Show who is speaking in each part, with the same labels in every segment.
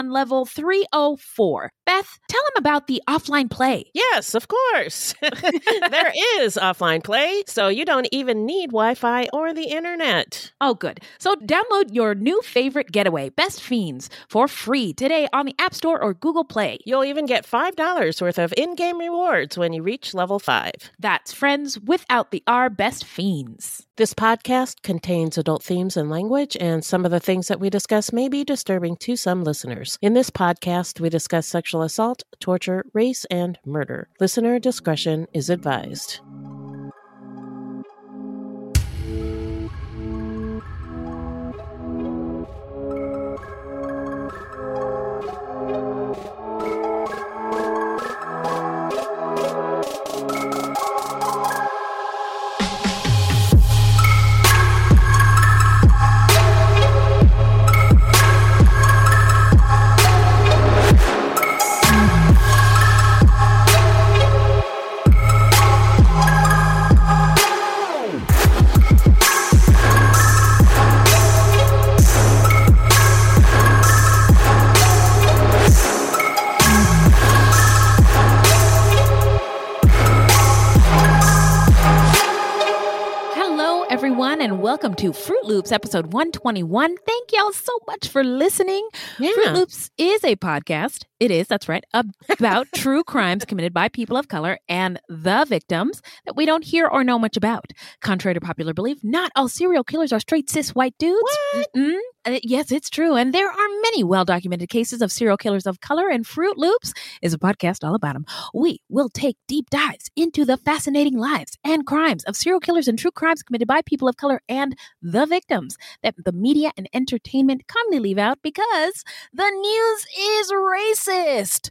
Speaker 1: on level 304. Beth, tell him about the offline play.
Speaker 2: Yes, of course. there is offline play, so you don't even need Wi Fi or the internet.
Speaker 1: Oh, good. So download your new favorite getaway, Best Fiends, for free today on the App Store or Google Play.
Speaker 2: You'll even get $5 worth of in game rewards when you reach level 5.
Speaker 1: That's friends without the R Best Fiends.
Speaker 2: This podcast contains adult themes and language, and some of the things that we discuss may be disturbing to some listeners. In this podcast, we discuss sexual assault, torture, race, and murder. Listener discretion is advised.
Speaker 1: Welcome to Fruit Loops episode 121. Thank y'all so much for listening.
Speaker 2: Yeah.
Speaker 1: Fruit Loops is a podcast. It is, that's right, about true crimes committed by people of color and the victims that we don't hear or know much about. Contrary to popular belief, not all serial killers are straight cis white dudes.
Speaker 2: What?
Speaker 1: Uh, Uh, yes, it's true. And there are many well documented cases of serial killers of color, and Fruit Loops is a podcast all about them. We will take deep dives into the fascinating lives and crimes of serial killers and true crimes committed by people of color and the victims that the media and entertainment commonly leave out because the news is racist.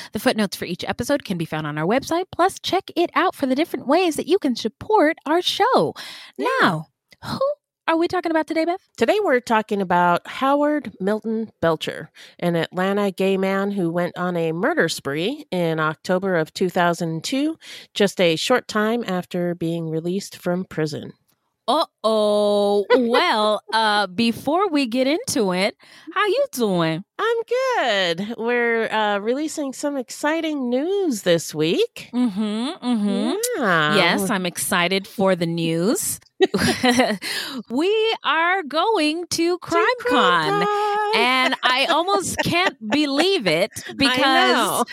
Speaker 1: The footnotes for each episode can be found on our website. Plus, check it out for the different ways that you can support our show. Yeah. Now, who are we talking about today, Beth?
Speaker 2: Today we're talking about Howard Milton Belcher, an Atlanta gay man who went on a murder spree in October of 2002, just a short time after being released from prison.
Speaker 1: Uh oh. well, uh, before we get into it, how you doing?
Speaker 2: I'm good. We're uh, releasing some exciting news this week.
Speaker 1: Mm-hmm. Mm-hmm. Yeah. Yes, I'm excited for the news. we are going to CrimeCon, and I almost can't believe it because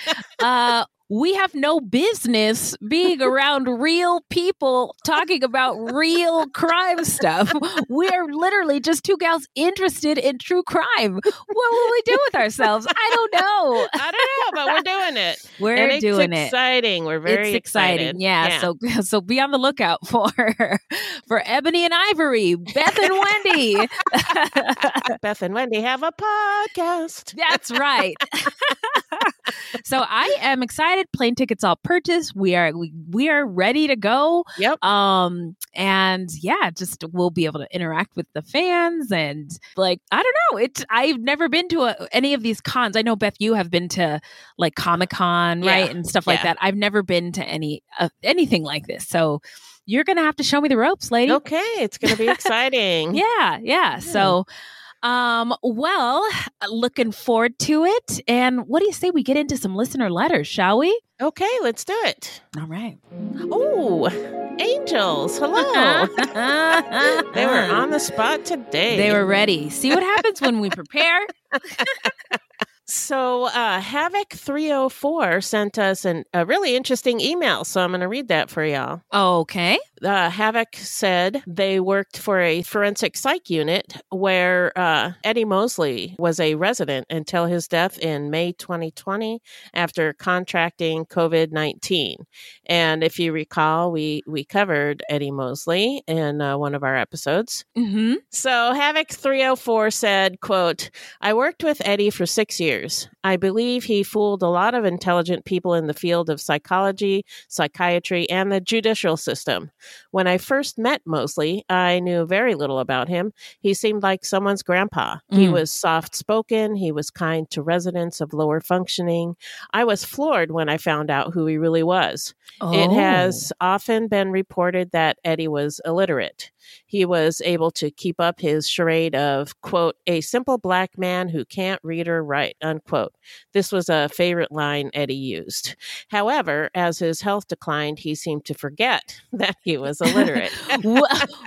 Speaker 1: uh, we have no business being around real people talking about real crime stuff. We're literally just two gals interested in true crime. What will we do with ourselves? I don't know.
Speaker 2: I don't know, but we're doing it.
Speaker 1: We're
Speaker 2: and
Speaker 1: doing
Speaker 2: it's exciting. We're very
Speaker 1: it's exciting.
Speaker 2: excited.
Speaker 1: Yeah, yeah, So so be on the lookout for for Ebony and Ivory, Beth and Wendy.
Speaker 2: Beth and Wendy have a podcast.
Speaker 1: That's right. So I am excited. Plane tickets all purchased. We are we, we are ready to go.
Speaker 2: Yep.
Speaker 1: Um and yeah, just we'll be able to interact with the fans and like I don't know. It's I've never been to a, any of these cons. I know Beth, you have been to like Comic Con, yeah. right, and stuff like yeah. that. I've never been to any uh, anything like this. So you're gonna have to show me the ropes, lady.
Speaker 2: Okay, it's gonna be exciting.
Speaker 1: yeah, yeah, yeah. So um, well, looking forward to it. And what do you say we get into some listener letters, shall we?
Speaker 2: Okay, let's do it.
Speaker 1: All right.
Speaker 2: Oh, angels. Hello. they were on the spot today.
Speaker 1: They were ready. See what happens when we prepare?
Speaker 2: So, uh, Havoc 304 sent us an, a really interesting email. So, I'm going to read that for y'all.
Speaker 1: Okay.
Speaker 2: Uh, Havoc said they worked for a forensic psych unit where uh, Eddie Mosley was a resident until his death in May 2020 after contracting COVID 19. And if you recall, we, we covered Eddie Mosley in uh, one of our episodes.
Speaker 1: Mm-hmm.
Speaker 2: So, Havoc 304 said, quote, I worked with Eddie for six years years. I believe he fooled a lot of intelligent people in the field of psychology, psychiatry, and the judicial system. When I first met Mosley, I knew very little about him. He seemed like someone's grandpa. Mm. He was soft spoken, he was kind to residents of lower functioning. I was floored when I found out who he really was. Oh. It has often been reported that Eddie was illiterate he was able to keep up his charade of, quote, a simple black man who can't read or write, unquote. This was a favorite line Eddie used. However, as his health declined, he seemed to forget that he was illiterate.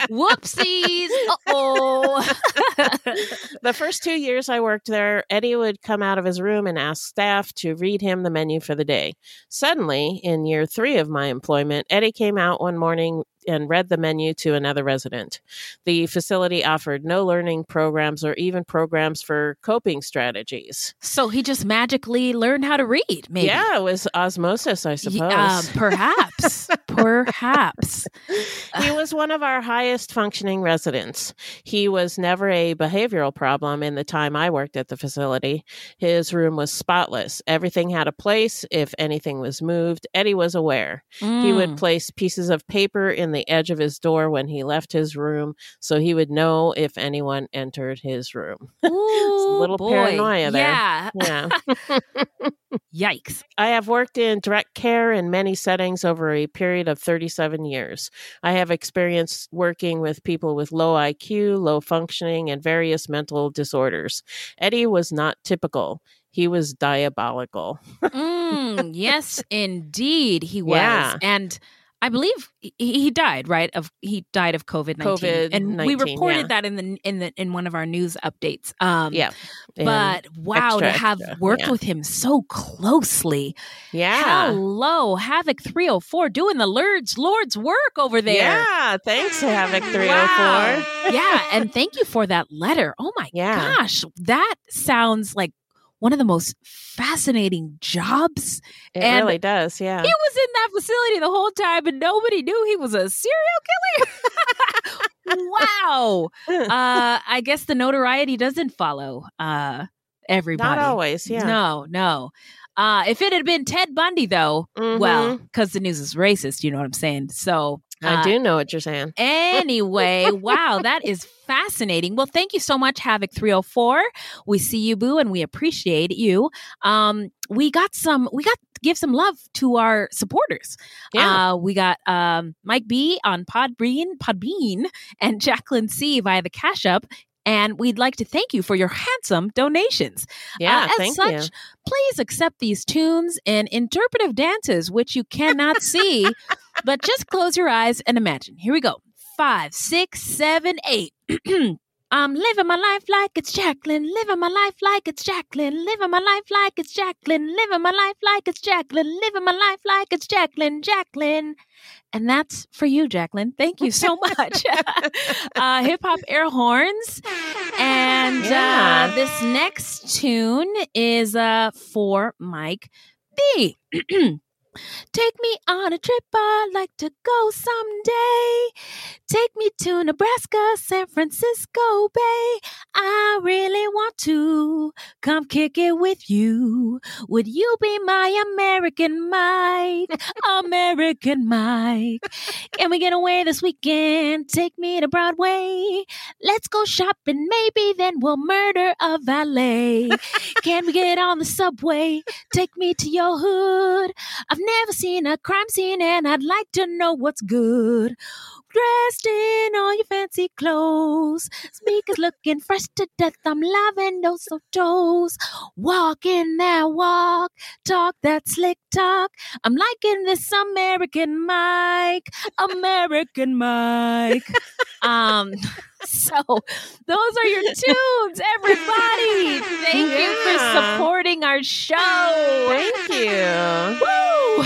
Speaker 1: Whoopsies. oh.
Speaker 2: the first two years I worked there, Eddie would come out of his room and ask staff to read him the menu for the day. Suddenly, in year three of my employment, Eddie came out one morning and read the menu to another resident. The facility offered no learning programs or even programs for coping strategies.
Speaker 1: So he just magically learned how to read, maybe.
Speaker 2: Yeah, it was osmosis, I suppose.
Speaker 1: Uh, perhaps. perhaps.
Speaker 2: he was one of our highest functioning residents. He was never a behavioral problem in the time I worked at the facility. His room was spotless. Everything had a place. If anything was moved, Eddie was aware. Mm. He would mm. place pieces of paper in the edge of his door when he left his room so he would know if anyone entered his room.
Speaker 1: Ooh,
Speaker 2: little
Speaker 1: boy.
Speaker 2: paranoia there.
Speaker 1: Yeah.
Speaker 2: Yeah.
Speaker 1: Yikes.
Speaker 2: I have worked in direct care in many settings over a period of 37 years. I have experience working with people with low IQ, low functioning, and various mental disorders. Eddie was not typical. He was diabolical.
Speaker 1: mm, yes, indeed, he was. Yeah. And I believe he, he died, right? Of he died of COVID nineteen, and we reported
Speaker 2: yeah.
Speaker 1: that in the in the in one of our news updates. Um,
Speaker 2: Yeah.
Speaker 1: but wow,
Speaker 2: extra,
Speaker 1: to have
Speaker 2: extra,
Speaker 1: worked
Speaker 2: yeah.
Speaker 1: with him so closely.
Speaker 2: Yeah.
Speaker 1: Hello, Havoc three hundred four, doing the Lord's Lord's work over there.
Speaker 2: Yeah. Thanks, Havoc 304.
Speaker 1: Wow. yeah, and thank you for that letter. Oh my
Speaker 2: Yeah.
Speaker 1: gosh, that sounds like one of the most fascinating jobs.
Speaker 2: It
Speaker 1: And
Speaker 2: really does. Yeah.
Speaker 1: He was in that facility the whole time, and nobody knew he was a serial killer. wow. Uh, I guess the notoriety doesn't follow uh, everybody.
Speaker 2: Not always. Yeah.
Speaker 1: No, no. Uh, if it had been Ted Bundy, though, well,
Speaker 2: Mhm.
Speaker 1: because the news is racist, you know what I'm saying? So
Speaker 2: I
Speaker 1: uh,
Speaker 2: do know what you're saying.
Speaker 1: Anyway, wow, that is fascinating. Well, thank you so much, Havoc 304. We see you, Boo, and we appreciate you. Um, we got some, we got to give some love to our supporters.
Speaker 2: Yeah.
Speaker 1: Uh, we got um, Mike B on Podbean, Podbean, and Jacqueline C via the Cash App. And we'd like to thank you for your handsome donations.
Speaker 2: yeah.
Speaker 1: Uh, as
Speaker 2: thank
Speaker 1: such,
Speaker 2: you.
Speaker 1: please accept these tunes and interpretive dances, which you cannot see, but just close your eyes and imagine. Here we go. Five, six, seven, eight. I'm living my life like it's Jacqueline, living my life like it's Jacqueline, living my life like it's Jacqueline, living my life like it's Jacqueline, living my life like it's Jacqueline, Jacqueline. And that's for you, Jacqueline. Thank you so much. uh, Hip hop air horns. And
Speaker 2: Yeah.
Speaker 1: uh, this next tune is uh, for Mike B. Take me on a trip I'd like to go someday. Take me to Nebraska, San Francisco Bay. I really want to come kick it with you. Would you be my American Mike? American Mike. Can we get away this weekend? Take me to Broadway. Let's go shopping, maybe then we'll murder a valet. Can we get on the subway? Take me to your hood. I've never seen a crime scene and I'd like to know what's good. Dressed in all your fancy clothes, speakers looking fresh to death. I'm loving those so toes. Walking that walk, talk that slick talk. I'm liking this American Mike, American Mike. um, so those are your tunes, everybody. Thank you for supporting our show.
Speaker 2: Thank you.
Speaker 1: Woo!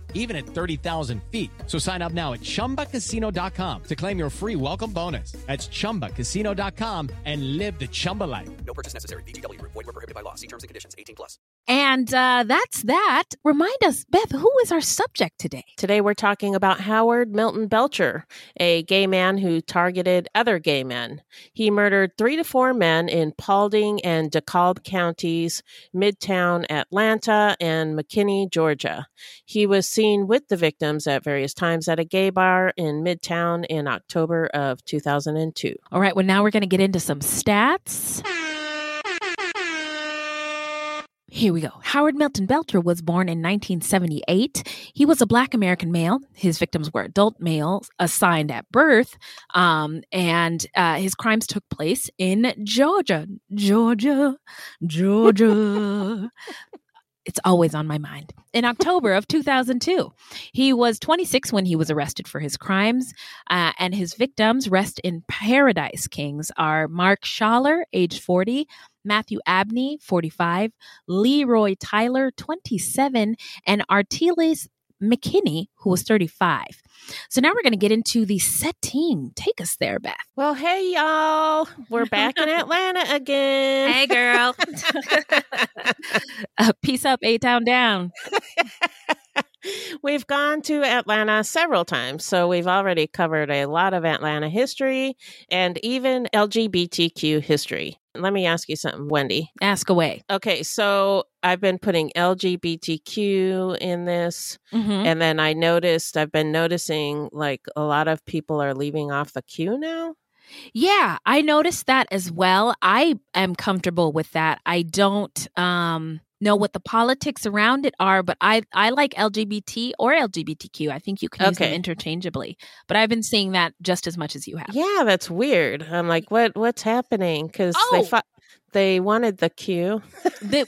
Speaker 3: even at 30,000 feet. So sign up now at ChumbaCasino.com to claim your free welcome bonus. That's ChumbaCasino.com and live the Chumba life.
Speaker 4: No purchase necessary. VGW Group. Void were prohibited by law. See terms and conditions. 18 plus.
Speaker 1: And uh, that's that. Remind us, Beth, who is our subject today?
Speaker 2: Today we're talking about Howard Milton Belcher, a gay man who targeted other gay men. He murdered three to four men in Paulding and DeKalb counties, Midtown Atlanta, and McKinney, Georgia. He was seen with the victims at various times at a gay bar in Midtown in October of 2002.
Speaker 1: All right, well, now we're going to get into some stats. Here we go. Howard Milton Belcher was born in 1978. He was a black American male. His victims were adult males assigned at birth. Um, and uh, his crimes took place in Georgia. Georgia. Georgia. it's always on my mind. In October of 2002, he was 26 when he was arrested for his crimes, uh, and his victims rest in Paradise Kings are Mark Schaller, age 40, Matthew Abney, 45, Leroy Tyler, 27, and Artelis McKinney, who was 35. So now we're going to get into the setting. Take us there, Beth.
Speaker 2: Well, hey, y'all. We're back in Atlanta again.
Speaker 1: Hey, girl. uh, peace up, A Town down.
Speaker 2: We've gone to Atlanta several times, so we've already covered a lot of Atlanta history and even LGBTQ history. Let me ask you something, Wendy.
Speaker 1: Ask away.
Speaker 2: Okay, so I've been putting LGBTQ in this,
Speaker 1: Mhm.
Speaker 2: and then I noticed, I've been noticing like a lot of people are leaving off the Q now.
Speaker 1: Yeah, I noticed that as well. I am comfortable with that. I don't um know what the politics around it are, but I I like LGBT or LGBTQ. I think you can use them interchangeably. But I've been seeing that just as much as you have.
Speaker 2: Yeah, that's weird. I'm like, what what's happening? Because
Speaker 1: Oh.
Speaker 2: they fought, they wanted the Q.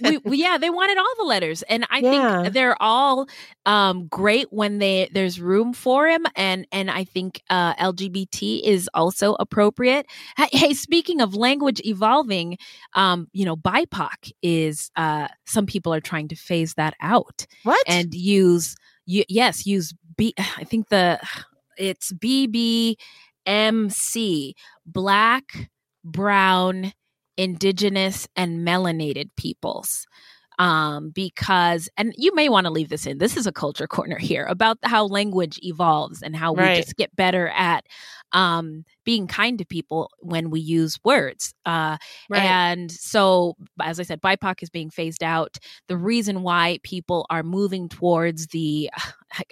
Speaker 1: We, we- yeah, they wanted all the letters, and I
Speaker 2: Yeah.
Speaker 1: think they're all um, great when they there's room for him, and and I think uh, LGBT is also appropriate. Hey, speaking of language evolving, um, you know, BIPOC is uh, some people are trying to phase that out
Speaker 2: What?
Speaker 1: and use y- yes use B. I think the it's BBMC Black, Brown, Indigenous, and Melanated peoples. Um, because, and you may want to leave this in. This is a culture corner here about how language evolves and how we just get better at um, being kind to people when we use words. Uh,
Speaker 2: Right.
Speaker 1: and so, as I said, BIPOC is being phased out. The reason why people are moving towards the,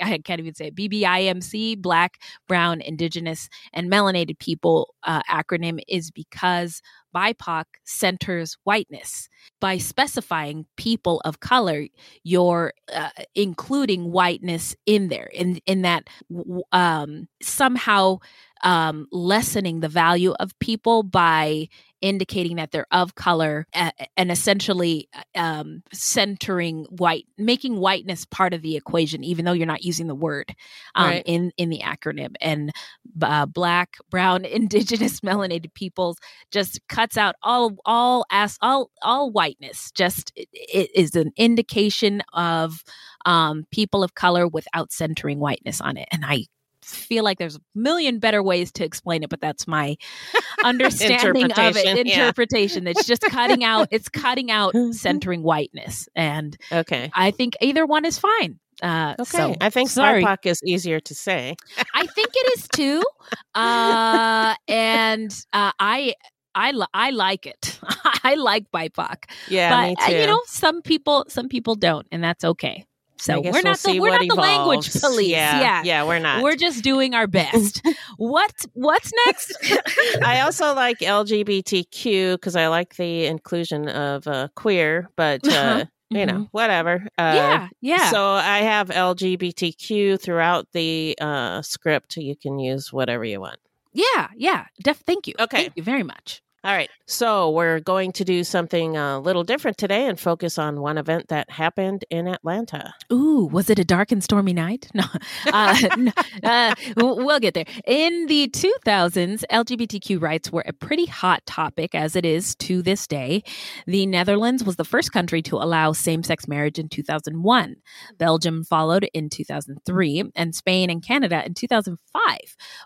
Speaker 1: I can't even say it, BBIMC, Black, Brown, Indigenous, and Melanated People uh, acronym is because BIPOC centers whiteness. By specifying people of color, you're uh, including whiteness in there, in, in that um, somehow um, lessening the value of people by indicating that they're of color uh, and essentially um, centering white, making whiteness part of the equation, even though you're not using the word um,
Speaker 2: Right.
Speaker 1: in in the acronym. And uh, Black, Brown, Indigenous, Melanated peoples just cuts out all all as all all whiteness. Just it, it is an indication of um, people of color without centering whiteness on it, and I feel like there's a million better ways to explain it but that's my understanding of it
Speaker 2: Interpretation, yeah.
Speaker 1: it's just cutting out it's cutting out centering whiteness and
Speaker 2: okay.
Speaker 1: i think either one is fine uh
Speaker 2: Okay.
Speaker 1: so
Speaker 2: I think
Speaker 1: sorry
Speaker 2: BIPOC is easier to say.
Speaker 1: i think it is too uh and uh i I, li- I like it. I like BIPOC.
Speaker 2: Yeah,
Speaker 1: but
Speaker 2: me
Speaker 1: uh,
Speaker 2: too.
Speaker 1: you know, some people some people don't, and that's okay. So we're
Speaker 2: we'll
Speaker 1: not the we're not the language police.
Speaker 2: Yeah,
Speaker 1: yeah.
Speaker 2: yeah, we're not.
Speaker 1: We're just doing our best. what what's next?
Speaker 2: I also like LGBTQ because I like the inclusion of uh, queer, but uh,
Speaker 1: Uh-huh.
Speaker 2: you know, whatever. Uh,
Speaker 1: yeah, yeah.
Speaker 2: So I have LGBTQ throughout the uh, script. You can use whatever you want.
Speaker 1: yeah, yeah. Def- thank you.
Speaker 2: Okay.
Speaker 1: Thank you very much.
Speaker 2: All right. So we're going to do something a little different today and focus on one event that happened in Atlanta.
Speaker 1: Ooh, was it a dark and stormy night? No, uh, no, uh, we'll get there. In the 2000s, LGBTQ rights were a pretty hot topic, as it is to this day. The Netherlands was the first country to allow same sex marriage in 2001. Belgium followed in 2003, and Spain and Canada in 2005.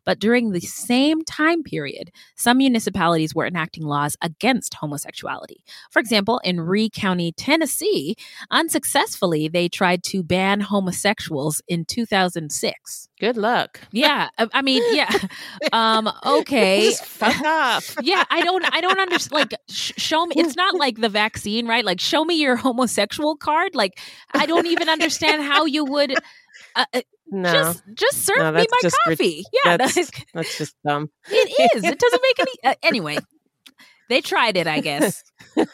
Speaker 1: But during the same time period, some municipalities were enacting laws against homosexuality. For example, in Rhea County, Tennessee, unsuccessfully, they tried to ban homosexuals in 2006.
Speaker 2: Good luck.
Speaker 1: Yeah, I mean, yeah. Um, okay.
Speaker 2: Just fuck off.
Speaker 1: Yeah, I don't, I don't understand. Like, sh- show me. It's not like the vaccine, right? Like, show me your homosexual card. Like, I don't even understand how you would. Uh, uh,
Speaker 2: No,
Speaker 1: Just, just serve
Speaker 2: No,
Speaker 1: me my coffee. yeah,
Speaker 2: that's,
Speaker 1: that's,
Speaker 2: that's just dumb.
Speaker 1: it is. It doesn't make any. Uh, anyway, they tried it, I guess.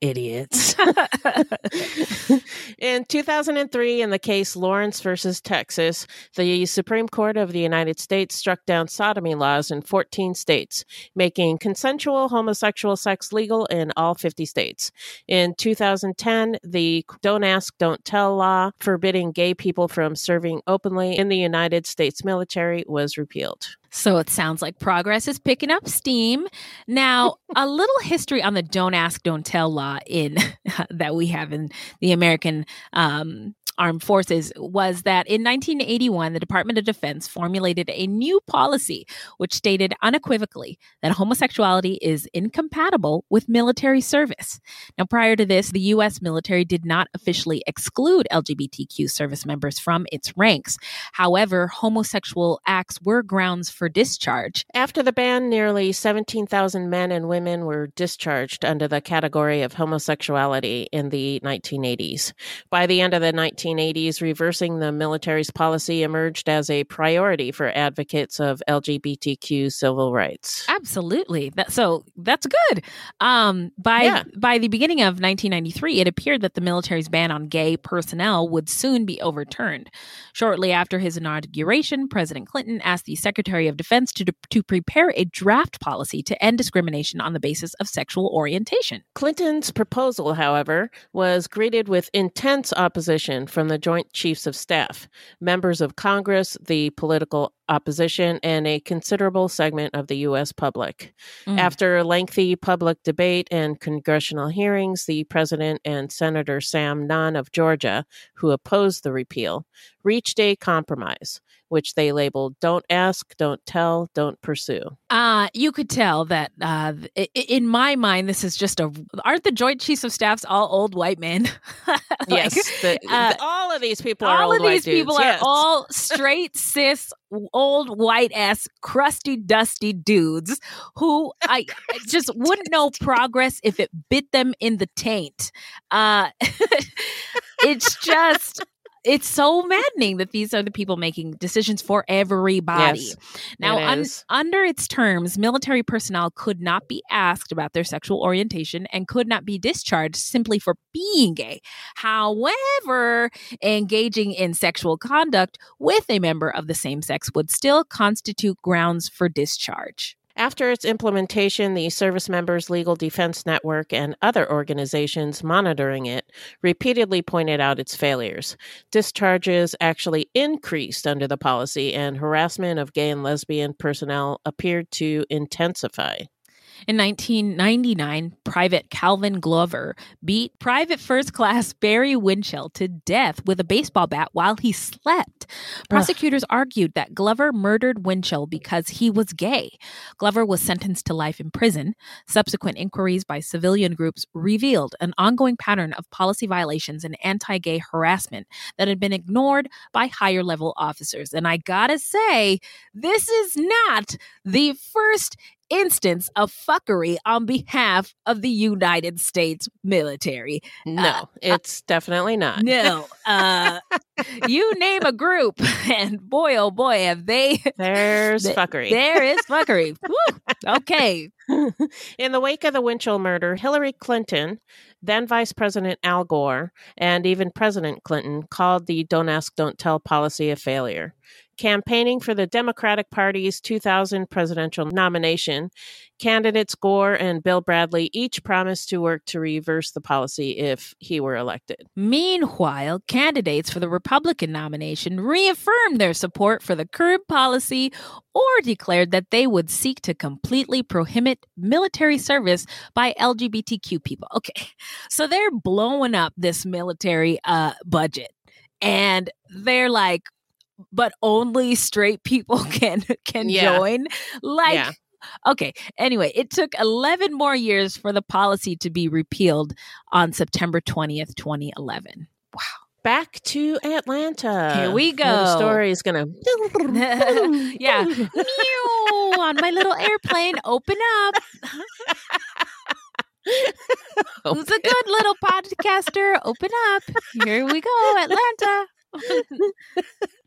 Speaker 2: Idiots. in 2003, in the case Lawrence versus Texas, the Supreme Court of the United States struck down sodomy laws in 14 states, making consensual homosexual sex legal in all 50 states. In 2010, the Don't Ask, Don't Tell law forbidding gay people from serving openly in the United States military was repealed.
Speaker 1: So it sounds like progress is picking up steam. Now, a little history on the "Don't Ask, Don't Tell" law in that we have in the American um, armed forces was that in 1981, the Department of Defense formulated a new policy which stated unequivocally that homosexuality is incompatible with military service. Now, prior to this, the U.S. military did not officially exclude LGBTQ service members from its ranks. However, homosexual acts were grounds for discharge.
Speaker 2: After the ban, nearly 17,000 men and women were discharged under the category of homosexuality in the 1980s. By the end of the 1980s, reversing the military's policy emerged as a priority for advocates of LGBTQ civil rights.
Speaker 1: Absolutely. That, so that's good. Um, by
Speaker 2: Yeah.
Speaker 1: by the beginning of 1993, it appeared that the military's ban on gay personnel would soon be overturned. Shortly after his inauguration, President Clinton asked the Secretary of Defense to to prepare a draft policy to end discrimination on the basis of sexual orientation.
Speaker 2: Clinton's proposal, however, was greeted with intense opposition from the Joint Chiefs of Staff, members of Congress, the political opposition, and a considerable segment of the U.S. public.
Speaker 1: Mm.
Speaker 2: After lengthy public debate and congressional hearings, the president and Senator Sam Nunn of Georgia, who opposed the repeal, reached a compromise, which they labeled Don't Ask, Don't Tell, Don't Pursue.
Speaker 1: Uh, you could tell that uh, in my mind, this is just a. Aren't the Joint Chiefs of Staffs all old white men? Like,
Speaker 2: yes, the-
Speaker 1: uh,
Speaker 2: all of these people are
Speaker 1: all of these people
Speaker 2: dudes,
Speaker 1: are
Speaker 2: yes.
Speaker 1: all straight cis old white ass crusty dusty dudes who i just wouldn't know progress if it bit them in the taint uh it's just it's so maddening that these are the people making decisions for everybody.
Speaker 2: Yes,
Speaker 1: now
Speaker 2: it
Speaker 1: un- under its terms military personnel could not be asked about their sexual orientation and could not be discharged simply for being gay. However engaging in sexual conduct with a member of the same sex would still constitute grounds for discharge.
Speaker 2: After its implementation, the Service Members Legal Defense Network and other organizations monitoring it repeatedly pointed out its failures. Discharges actually increased under the policy, and harassment of gay and lesbian personnel appeared to intensify.
Speaker 1: In 1999, Private Calvin Glover beat Private First Class Barry Winchell to death with a baseball bat while he slept. Prosecutors argued that Glover murdered Winchell because he was gay. Glover was sentenced to life in prison. Subsequent inquiries by civilian groups revealed an ongoing pattern of policy violations and anti gay harassment that had been ignored by higher level officers. And I gotta say, this is not the first instance of fuckery on behalf of the United States military.
Speaker 2: No,
Speaker 1: Uh,
Speaker 2: it's definitely not.
Speaker 1: No, uh, you name a group, and boy, oh boy, have they.
Speaker 2: There's
Speaker 1: th-
Speaker 2: fuckery.
Speaker 1: There is fuckery. Woo, okay.
Speaker 2: In the wake of the Winchell murder, Hillary Clinton, then Vice President Al Gore, and even President Clinton called the Don't Ask, Don't Tell policy a failure. Campaigning for the Democratic Party's 2000 presidential nomination, candidates Gore and Bill Bradley each promised to work to reverse the policy if he were elected.
Speaker 1: Meanwhile, candidates for the Republican nomination reaffirmed their support for the curb policy or declared that they would seek to completely prohibit military service by LGBTQ people. Okay, so they're blowing up this military uh, budget and they're like, but only straight people can can
Speaker 2: Yeah.
Speaker 1: join. Like
Speaker 2: Yeah.
Speaker 1: Okay. Anyway, it took 11 more years for the policy to be repealed on September 20th, 2011. Wow.
Speaker 2: Back to Atlanta.
Speaker 1: Here we
Speaker 2: Now The
Speaker 1: go.
Speaker 2: story is going to.
Speaker 1: yeah. Meow, on my little airplane, open up. Who's a good little podcaster? Open up. Here we go, Atlanta.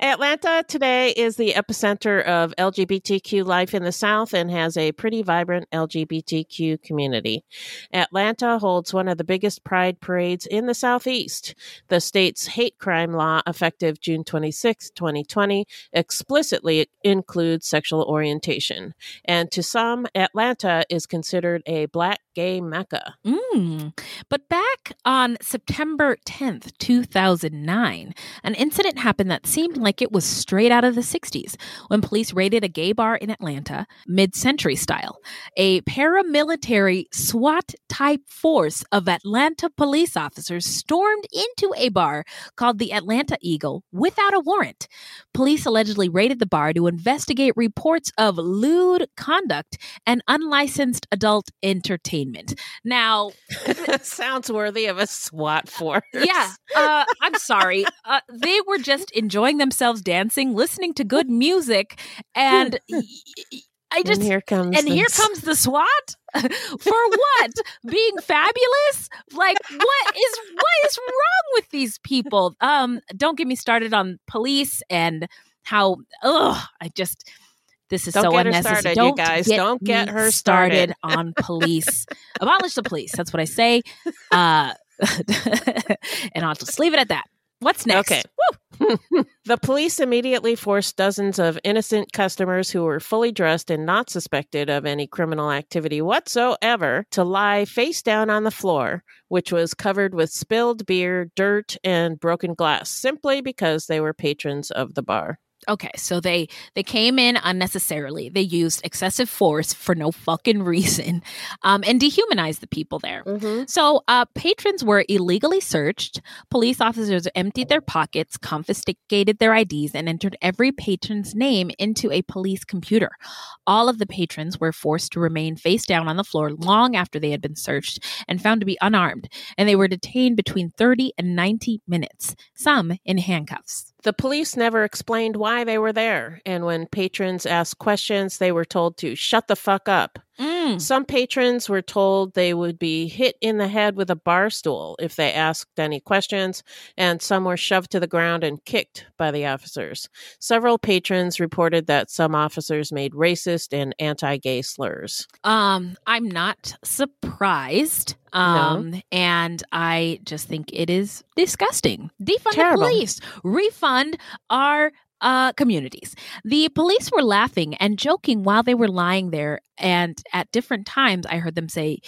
Speaker 2: Atlanta today is the epicenter of LGBTQ life in the South and has a pretty vibrant LGBTQ community. Atlanta holds one of the biggest pride parades in the Southeast. The state's hate crime law, effective June 26, 2020, explicitly includes sexual orientation. And to some, Atlanta is considered a black gay mecca.
Speaker 1: Mm. But back on September 10th, 2009, an incident happened that seemed like it was straight out of the 60s when police raided a gay bar in Atlanta, mid century style. A paramilitary SWAT type force of Atlanta police officers stormed into a bar called the Atlanta Eagle without a warrant. Police allegedly raided the bar to investigate reports of lewd conduct and unlicensed adult entertainment. Now,
Speaker 2: Sounds worthy of a SWAT force.
Speaker 1: yeah, uh, I'm sorry. Uh, they were just enjoying themselves dancing, listening to good music, and I just
Speaker 2: and here comes
Speaker 1: and here comes the SWAT for what? Being fabulous? Like what is what is wrong with these people? Um, don't get me started on police and how. Ugh, I just. This is
Speaker 2: Don't
Speaker 1: so
Speaker 2: get her
Speaker 1: unnecessary.
Speaker 2: started, you
Speaker 1: don't
Speaker 2: guys.
Speaker 1: Get
Speaker 2: Don't get her
Speaker 1: started
Speaker 2: started.
Speaker 1: on police. Abolish the police. That's what I say. Uh, and I'll just leave it at that. What's next?
Speaker 2: Okay. The police immediately forced dozens of innocent customers who were fully dressed and not suspected of any criminal activity whatsoever to lie face down on the floor, which was covered with spilled beer, dirt, and broken glass, simply because they were patrons of the bar.
Speaker 1: Okay, so they they came in unnecessarily. They used excessive force for no fucking reason, um, and dehumanized the people there. So uh, patrons were illegally searched. Police officers emptied their pockets, confiscated their IDs, and entered every patron's name into a police computer. All of the patrons were forced to remain face down on the floor long after they had been searched and found to be unarmed, and they were detained between 30 and 90 minutes, some in handcuffs.
Speaker 2: The police never explained why they were there, and when patrons asked questions, they were told to shut the fuck up.
Speaker 1: Mm.
Speaker 2: Some patrons were told they would be hit in the head with a bar stool if they asked any questions, and some were shoved to the ground and kicked by the officers. Several patrons reported that some officers made racist and anti gay slurs.
Speaker 1: Um, I'm not surprised. Um, and I just think it is disgusting. Defund
Speaker 2: Terrible.
Speaker 1: the police, refund our uh, communities. The police were laughing and joking while they were lying there, and at different times, I heard them say,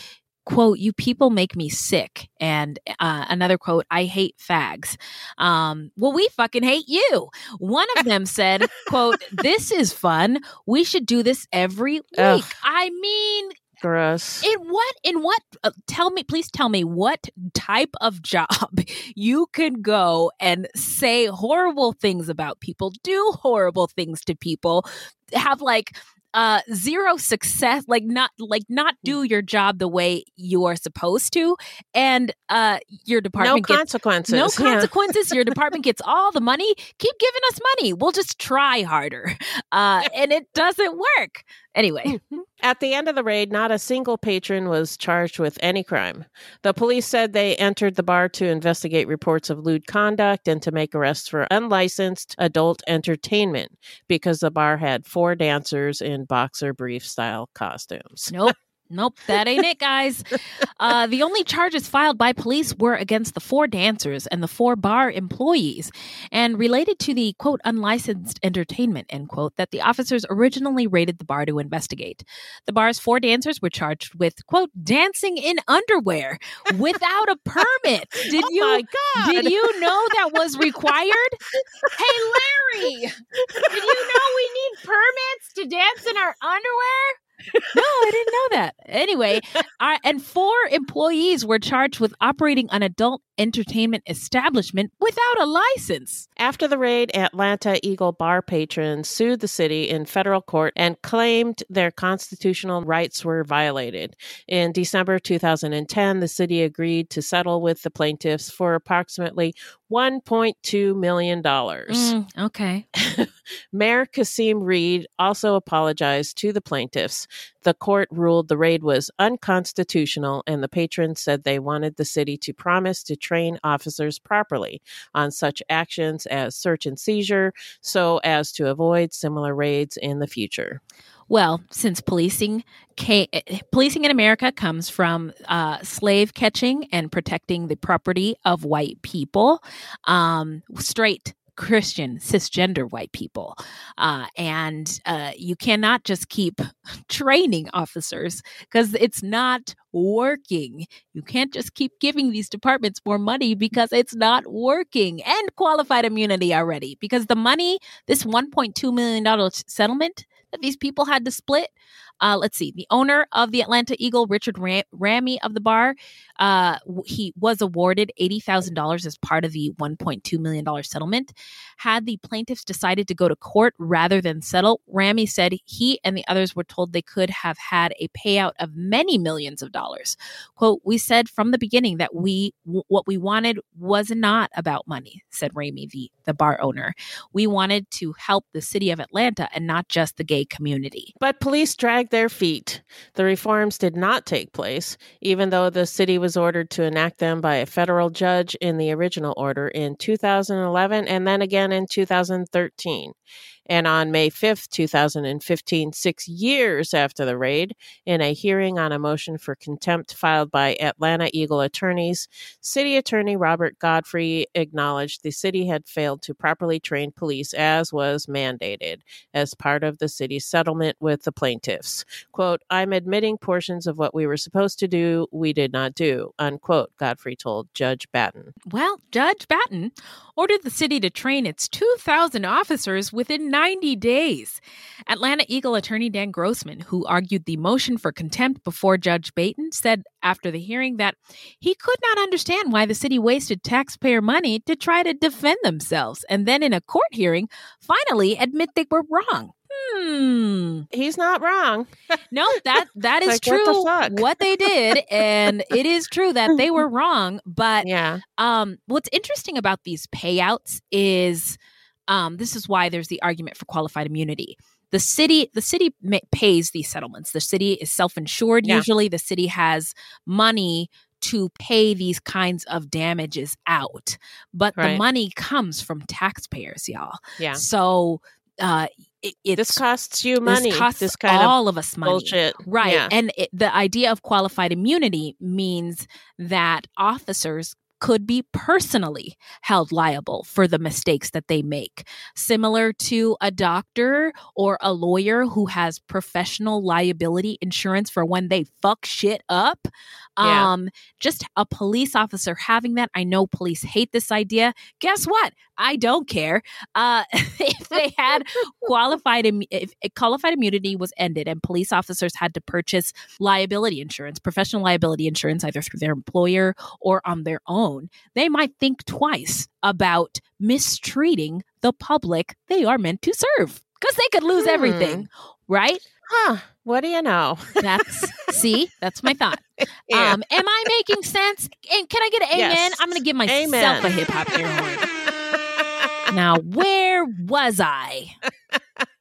Speaker 1: "quote You people make me sick," and uh, another quote, "I hate fags." Um, well, we fucking hate you. One of them said, "quote This is fun. We should do this every week."
Speaker 2: Ugh.
Speaker 1: I mean,
Speaker 2: Gross.
Speaker 1: in what in what uh, tell me please tell me what type of job you can go and say horrible things about people do horrible things to people have like uh zero success like not like not do your job the way you are supposed to and uh your
Speaker 2: no
Speaker 1: department gets
Speaker 2: consequences.
Speaker 1: no
Speaker 2: Yeah.
Speaker 1: consequences. Your department gets all the money. Keep giving us money. We'll just try harder. Uh, and it doesn't work. Anyway,
Speaker 2: At the end of the raid, not a single patron was charged with any crime. The police said they entered the bar to investigate reports of lewd conduct and to make arrests for unlicensed adult entertainment because the bar had four dancers in boxer brief style costumes.
Speaker 1: nope. Nope, that ain't it, guys. Uh, the only charges filed by police were against the four dancers and the four bar employees, and related to the quote unlicensed entertainment end quote that the officers originally raided the bar to investigate. The bar's four dancers were charged with quote dancing in underwear without a permit. Did
Speaker 2: oh
Speaker 1: you
Speaker 2: my God.
Speaker 1: Did you know that was required? hey, Larry, did you know we need permits to dance in our underwear? No, I didn't know that. Anyway, and four employees were charged with operating an adult entertainment establishment without a license.
Speaker 2: After the raid, Atlanta Eagle bar patrons sued the city in federal court and claimed their constitutional rights were violated. In December 2010, the city agreed to settle with the plaintiffs for approximately $1.2 million.
Speaker 1: Mm, okay.
Speaker 2: Mayor Kasim Reed also apologized to the plaintiffs. The court ruled the raid was unconstitutional, and the patrons said they wanted the city to promise to train officers properly on such actions as search and seizure so as to avoid similar raids in the future.
Speaker 1: Well, since policing ca- policing in America comes from uh, slave catching and protecting the property of white people, um, straight Christian, cisgender white people. Uh, and uh, you cannot just keep training officers because it's not working. You can't just keep giving these departments more money because it's not working. And qualified immunity already because the money, this $1.2 million settlement that these people had to split, uh, let's see. The owner of the Atlanta Eagle, Richard Ram- Ramey of the bar, uh, he was awarded eighty thousand dollars as part of the one point two million dollar settlement. Had the plaintiffs decided to go to court rather than settle, Ramey said he and the others were told they could have had a payout of many millions of dollars. "Quote: We said from the beginning that we w- what we wanted was not about money," said Ramey, the the bar owner. "We wanted to help the city of Atlanta and not just the gay community."
Speaker 2: But police their feet. The reforms did not take place, even though the city was ordered to enact them by a federal judge in the original order in 2011 and then again in 2013. And on May 5th, 2015, six years after the raid, in a hearing on a motion for contempt filed by Atlanta Eagle attorneys, City Attorney Robert Godfrey acknowledged the city had failed to properly train police as was mandated as part of the city's settlement with the plaintiffs. Quote, I'm admitting portions of what we were supposed to do, we did not do, unquote, Godfrey told Judge Batten.
Speaker 1: Well, Judge Batten ordered the city to train its 2,000 officers within 90 days. Atlanta Eagle attorney Dan Grossman, who argued the motion for contempt before Judge Batten, said after the hearing that he could not understand why the city wasted taxpayer money to try to defend themselves, and then in a court hearing, finally admit they were wrong. Hmm.
Speaker 2: He's not wrong.
Speaker 1: No, that that is
Speaker 2: Like,
Speaker 1: true.
Speaker 2: what the
Speaker 1: what they did, and it is true that they were wrong. But
Speaker 2: Yeah.
Speaker 1: um, what's interesting about these payouts is um, this is why there's the argument for qualified immunity. The city, the city ma- pays these settlements. The city is self-insured.
Speaker 2: Yeah.
Speaker 1: Usually, the city has money to pay these kinds of damages out, but the money comes from taxpayers, y'all.
Speaker 2: Yeah.
Speaker 1: So uh, it,
Speaker 2: This costs you money.
Speaker 1: This costs
Speaker 2: this kind
Speaker 1: all
Speaker 2: of
Speaker 1: of us money.
Speaker 2: bullshit.
Speaker 1: Right.
Speaker 2: Yeah.
Speaker 1: And it, the idea of qualified immunity means that officers could be personally held liable for the mistakes that they make, similar to a doctor or a lawyer who has professional liability insurance for when they fuck shit up.
Speaker 2: Yeah.
Speaker 1: Um, just a police officer having that. I know police hate this idea. Guess what? I don't care. Uh, if they had qualified im- if if qualified immunity was ended and police officers had to purchase liability insurance, professional liability insurance, either through their employer or on their own, they might think twice about mistreating the public they are meant to serve because they could lose everything, right?
Speaker 2: Huh. What do you know?
Speaker 1: That's see, that's my thought.
Speaker 2: Yeah.
Speaker 1: Um, am I making sense? And can I get an amen?
Speaker 2: Yes.
Speaker 1: I'm going to give myself
Speaker 2: Amen.
Speaker 1: a hip hop air horn. Now, where was I?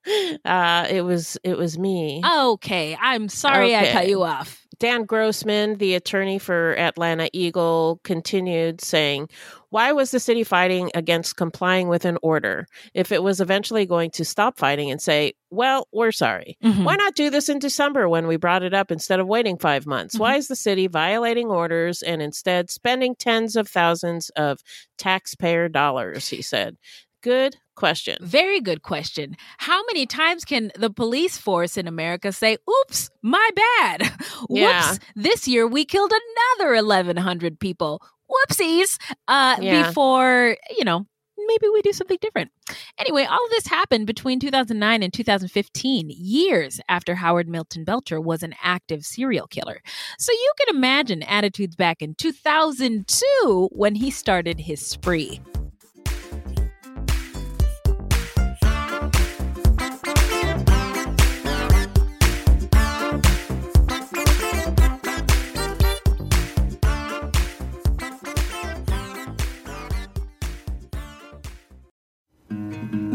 Speaker 2: uh, it was it was me.
Speaker 1: Okay, I'm sorry I cut you off.
Speaker 2: Dan Grossman, the attorney for Atlanta Eagle, continued saying, Why was the city fighting against complying with an order if it was eventually going to stop fighting and say, Well, we're sorry?
Speaker 1: Mhm.
Speaker 2: Why not do this in December when we brought it up instead of waiting five months? Why is the city violating orders and instead spending tens of thousands of taxpayer dollars? He said. Good question.
Speaker 1: Very good question. How many times can the police force in America say, oops, my bad? Whoops,
Speaker 2: Yeah.
Speaker 1: this year we killed another 1,100 people. Whoopsies. Uh,
Speaker 2: Yeah.
Speaker 1: Before, you know, maybe we do something different. Anyway, all of this happened between 2009 and 2015, years after Howard Milton Belcher was an active serial killer. So you can imagine attitudes back in 2002 when he started his spree.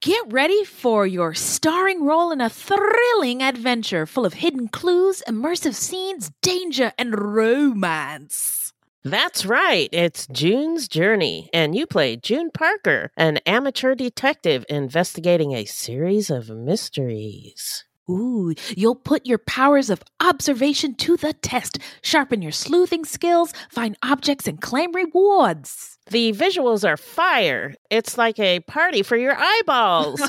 Speaker 1: Get ready for your starring role in a thrilling adventure full of hidden clues, immersive scenes, danger, and romance.
Speaker 2: That's right. It's June's Journey, and you play June Parker, an amateur detective investigating a series of mysteries.
Speaker 1: Ooh, you'll put your powers of observation to the test, sharpen your sleuthing skills, find objects, and claim rewards.
Speaker 2: The visuals are fire. It's like a party for your eyeballs.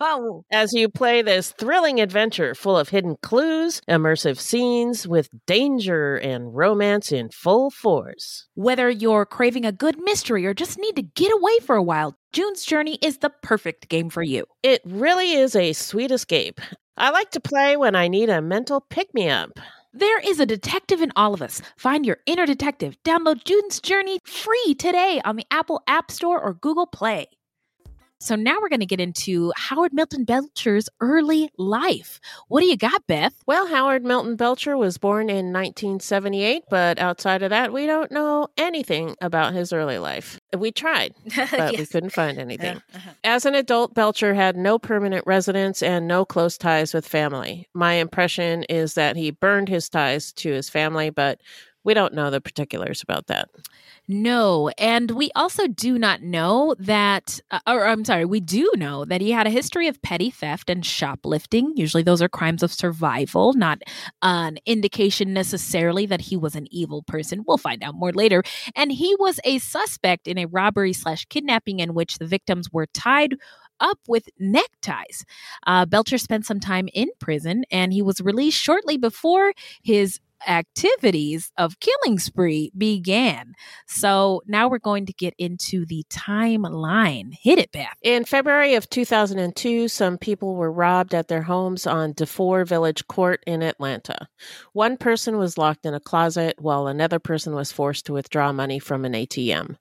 Speaker 2: As you play this thrilling adventure full of hidden clues, immersive scenes with danger and romance in full force.
Speaker 1: Whether you're craving a good mystery or just need to get away for a while, June's Journey is the perfect game for you.
Speaker 2: It really is a sweet escape. I like to play when I need a mental pick me up.
Speaker 1: There is a detective in all of us. Find your inner detective. Download June's Journey free today on the Apple App Store or Google Play. So now we're going to get into Howard Milton Belcher's early life. What do you got, Beth?
Speaker 2: Well, Howard Milton Belcher was born in 1978, but outside of that, we don't know anything about his early life. We tried, but yes. we couldn't find anything. Uh-huh. As an adult, Belcher had no permanent residence and no close ties with family. My impression is that he burned his ties to his family, but we don't know the particulars about that.
Speaker 1: No. And we also do not know that, uh, or I'm sorry, we do know that he had a history of petty theft and shoplifting. Usually those are crimes of survival, not an indication necessarily that he was an evil person. We'll find out more later. And he was a suspect in a robbery slash kidnapping in which the victims were tied up with neckties. Uh, Belcher spent some time in prison and he was released shortly before his activities of killing spree began. So now we're going to get into the timeline. Hit it, Beth.
Speaker 2: In February of 2002, some people were robbed at their homes on DeFore Village Court in Atlanta. One person was locked in a closet while another person was forced to withdraw money from an ATM.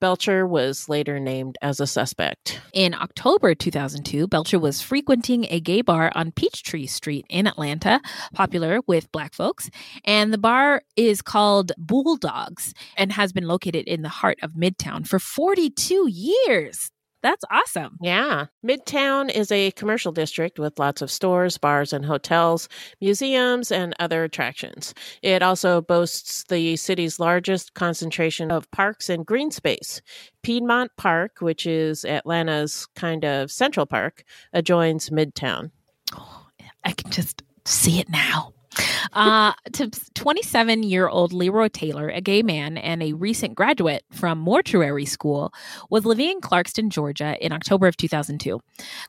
Speaker 2: Belcher was later named as a suspect.
Speaker 1: In October 2002, Belcher was frequenting a gay bar on Peachtree Street in Atlanta, popular with black folks. And the bar is called Bulldogs and has been located in the heart of Midtown for 42 years. That's awesome.
Speaker 2: Yeah. Midtown is a commercial district with lots of stores, bars, and hotels, museums, and other attractions. It also boasts the city's largest concentration of parks and green space. Piedmont Park, which is Atlanta's kind of central park, adjoins Midtown.
Speaker 1: Oh, I can just see it now. Uh, to 27 year old Leroy Taylor, a gay man and a recent graduate from mortuary school, was living in Clarkston, Georgia in October of 2002.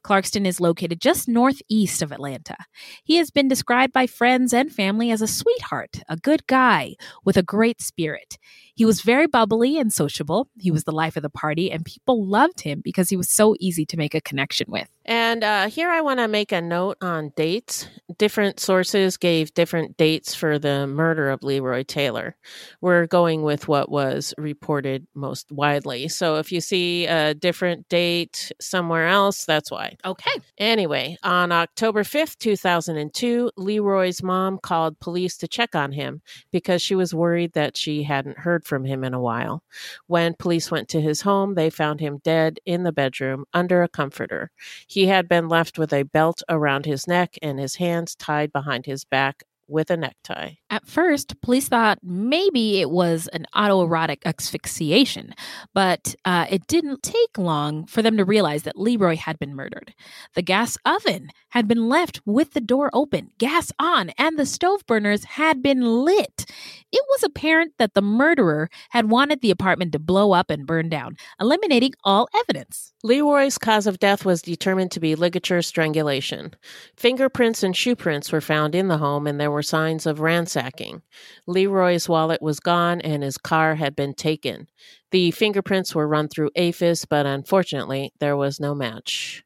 Speaker 1: Clarkston is located just northeast of Atlanta. He has been described by friends and family as a sweetheart, a good guy with a great spirit. He was very bubbly and sociable. He was the life of the party, and people loved him because he was so easy to make a connection with.
Speaker 2: And uh, here I want to make a note on dates. Different sources gave different dates for the murder of Leroy Taylor. We're going with what was reported most widely. So if you see a different date somewhere else, that's why.
Speaker 1: Okay.
Speaker 2: Anyway, on October 5th, 2002, Leroy's mom called police to check on him because she was worried that she hadn't heard from him in a while. When police went to his home, they found him dead in the bedroom under a comforter. He had been left with a belt around his neck and his hands tied behind his back with a necktie.
Speaker 1: At first, police thought maybe it was an autoerotic asphyxiation, but uh, it didn't take long for them to realize that Leroy had been murdered. The gas oven had been left with the door open, gas on, and the stove burners had been lit. It was apparent that the murderer had wanted the apartment to blow up and burn down, eliminating all evidence.
Speaker 2: Leroy's cause of death was determined to be ligature strangulation. Fingerprints and shoe prints were found in the home, and there were signs of ransacking. Leroy's wallet was gone, and his car had been taken. The fingerprints were run through AFIS, but unfortunately, there was no match.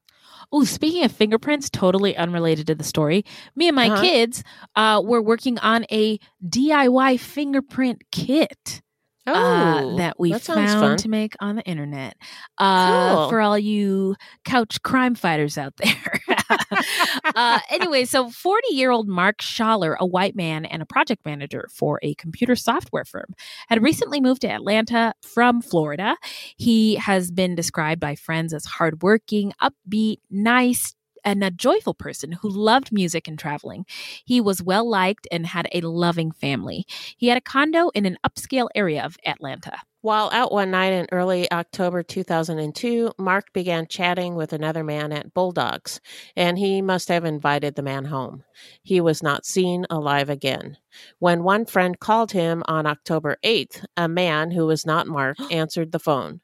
Speaker 1: Oh, speaking of fingerprints, totally unrelated to the story, me and my
Speaker 2: Uh-huh.
Speaker 1: kids uh, were working on a DIY fingerprint kit. Uh,
Speaker 2: Oh,
Speaker 1: that we
Speaker 2: that
Speaker 1: found
Speaker 2: fun.
Speaker 1: to make on the internet. Uh,
Speaker 2: Cool.
Speaker 1: For all you couch crime fighters out there. uh, anyway, so 40 year old Mark Schaller, a white man and a project manager for a computer software firm, had recently moved to Atlanta from Florida. He has been described by friends as hardworking, upbeat, nice, and a joyful person who loved music and traveling. He was well liked and had a loving family. He had a condo in an upscale area of Atlanta.
Speaker 2: While out one night in early October 2002, Mark began chatting with another man at Bulldogs, and he must have invited the man home. He was not seen alive again. When one friend called him on October 8th, a man who was not Mark answered the phone.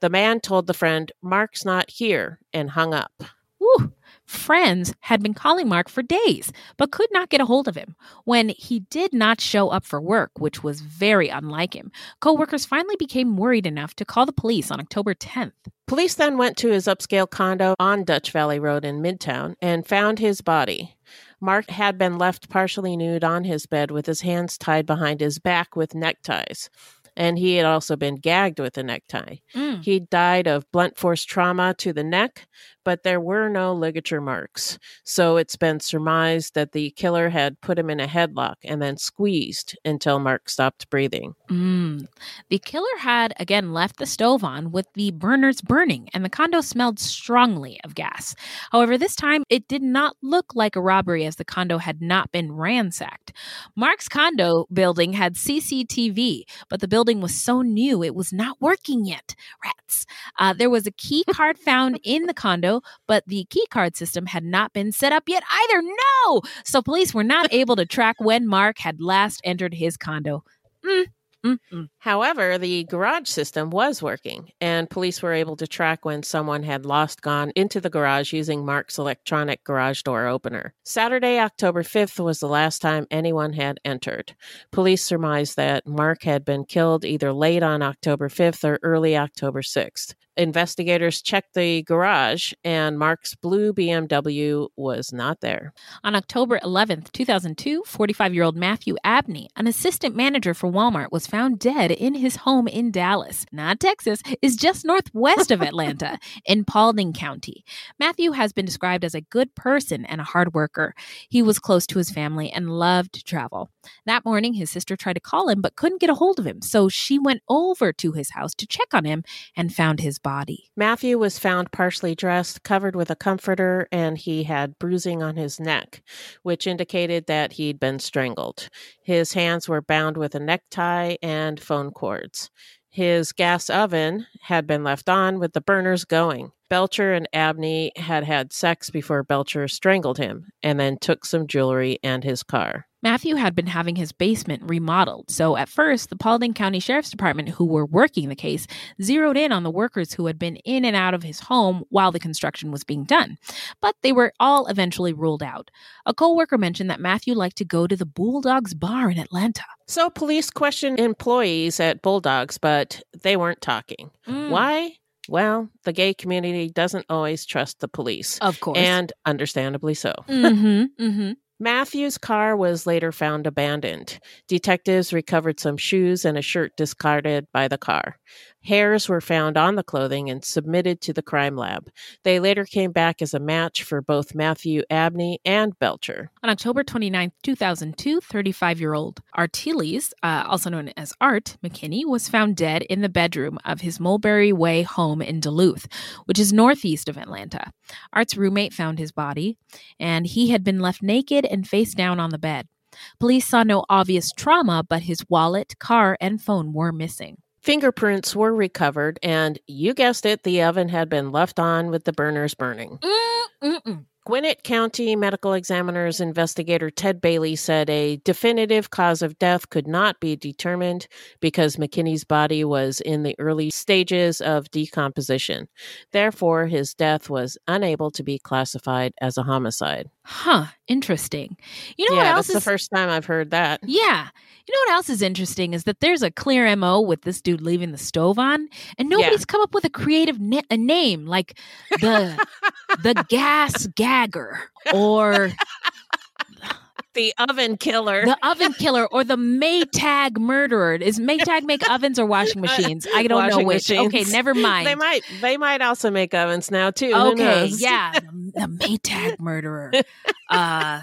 Speaker 2: The man told the friend, Mark's not here, and hung up.
Speaker 1: Friends had been calling Mark for days, but could not get a hold of him. When he did not show up for work, which was very unlike him, coworkers finally became worried enough to call the police on October 10th.
Speaker 2: Police then went to his upscale condo on Dutch Valley Road in Midtown and found his body. Mark had been left partially nude on his bed with his hands tied behind his back with neckties. And he had also been gagged with a necktie.
Speaker 1: Mm.
Speaker 2: He died of blunt force trauma to the neck, but there were no ligature marks. So it's been surmised that the killer had put him in a headlock and then squeezed until Mark stopped breathing.
Speaker 1: Mm. The killer had again left the stove on with the burners burning, and the condo smelled strongly of gas. However, this time it did not look like a robbery as the condo had not been ransacked. Mark's condo building had CCTV, but the building was so new it was not working yet. Rats. Uh, there was a key card found in the condo, but the key card system had not been set up yet either. No! So police were not able to track when Mark had last entered his condo. Mm, mm, mm.
Speaker 2: However, the garage system was working, and police were able to track when someone had lost gone into the garage using Mark's electronic garage door opener. Saturday, October 5th was the last time anyone had entered. Police surmised that Mark had been killed either late on October 5th or early October 6th. Investigators checked the garage, and Mark's blue BMW was not there.
Speaker 1: On October 11th, 2002, 45 year old Matthew Abney, an assistant manager for Walmart, was found dead in his home in Dallas, not Texas, is just northwest of Atlanta, in Paulding County. Matthew has been described as a good person and a hard worker. He was close to his family and loved to travel. That morning, his sister tried to call him but couldn't get a hold of him, so she went over to his house to check on him and found his body.
Speaker 2: Matthew was found partially dressed, covered with a comforter, and he had bruising on his neck, which indicated that he'd been strangled. His hands were bound with a necktie and phone cords. His gas oven had been left on with the burners going. Belcher and Abney had had sex before Belcher strangled him and then took some jewelry and his car.
Speaker 1: Matthew had been having his basement remodeled, so at first, the Paulding County Sheriff's Department, who were working the case, zeroed in on the workers who had been in and out of his home while the construction was being done. But they were all eventually ruled out. A co worker mentioned that Matthew liked to go to the Bulldogs Bar in Atlanta.
Speaker 2: So police questioned employees at Bulldogs, but they weren't talking.
Speaker 1: Mm.
Speaker 2: Why? Well, the gay community doesn't always trust the police.
Speaker 1: Of course.
Speaker 2: And understandably so.
Speaker 1: Mm-hmm. Mm-hmm.
Speaker 2: Matthew's car was later found abandoned. Detectives recovered some shoes and a shirt discarded by the car. Hairs were found on the clothing and submitted to the crime lab. They later came back as a match for both Matthew Abney and Belcher.
Speaker 1: On October 29, 2002, 35 year old Artiles, uh, also known as Art McKinney, was found dead in the bedroom of his Mulberry Way home in Duluth, which is northeast of Atlanta. Art's roommate found his body, and he had been left naked and face down on the bed. Police saw no obvious trauma, but his wallet, car, and phone were missing.
Speaker 2: Fingerprints were recovered, and you guessed it, the oven had been left on with the burners burning.
Speaker 1: Mm-mm.
Speaker 2: Gwinnett County Medical Examiner's investigator Ted Bailey said a definitive cause of death could not be determined because McKinney's body was in the early stages of decomposition. Therefore, his death was unable to be classified as a homicide.
Speaker 1: Huh, interesting. You know
Speaker 2: yeah,
Speaker 1: what else
Speaker 2: that's
Speaker 1: is
Speaker 2: the first time I've heard that.
Speaker 1: Yeah. You know what else is interesting is that there's a clear MO with this dude leaving the stove on, and nobody's come up with a creative na- a name like the the gas gas gagger or
Speaker 2: The oven killer.
Speaker 1: the oven killer or the Maytag murderer. Is Maytag make ovens or washing machines? I don't know which.
Speaker 2: machines.
Speaker 1: Okay, never mind.
Speaker 2: They might they might also make ovens now too.
Speaker 1: Okay, yeah, the, the Maytag murderer. Uh,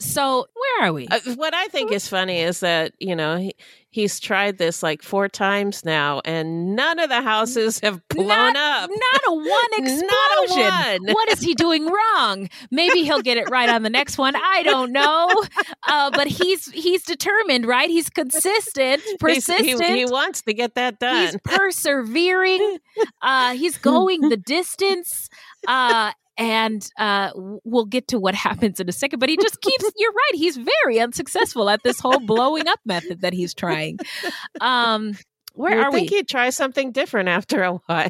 Speaker 1: so where are we?
Speaker 2: Uh, what I think is funny is that you know he, he's tried this like four times now, and none of the houses have blown
Speaker 1: not,
Speaker 2: up.
Speaker 1: Not a one explosion.
Speaker 2: Not a one.
Speaker 1: What is he doing wrong? Maybe he'll get it right on the next one. I don't know. Uh, but he's he's determined, right? He's consistent,
Speaker 2: He's-
Speaker 1: persistent.
Speaker 2: He, he wants to get that done.
Speaker 1: He's persevering. Uh, he's going the distance. Uh, and uh, we'll get to what happens in a second. But he just keeps, you're right, he's very unsuccessful at this whole blowing up method that he's trying. Um, where
Speaker 2: you
Speaker 1: are
Speaker 2: think
Speaker 1: we?
Speaker 2: he'd try something different after a while.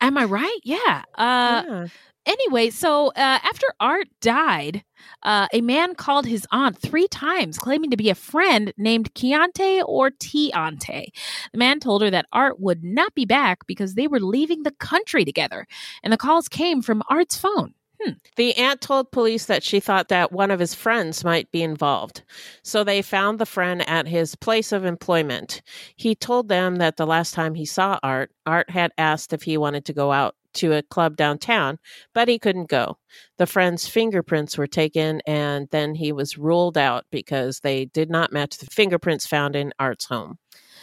Speaker 1: Am I right? Yeah. Uh,
Speaker 2: Yeah.
Speaker 1: Anyway, so uh, after Art died, uh, a man called his aunt three times, claiming to be a friend named Keontae or Tiante. The man told her that Art would not be back because they were leaving the country together, and the calls came from Art's phone.
Speaker 2: The aunt told police that she thought that one of his friends might be involved. So they found the friend at his place of employment. He told them that the last time he saw Art, Art had asked if he wanted to go out to a club downtown, but he couldn't go. The friend's fingerprints were taken and then he was ruled out because they did not match the fingerprints found in Art's home.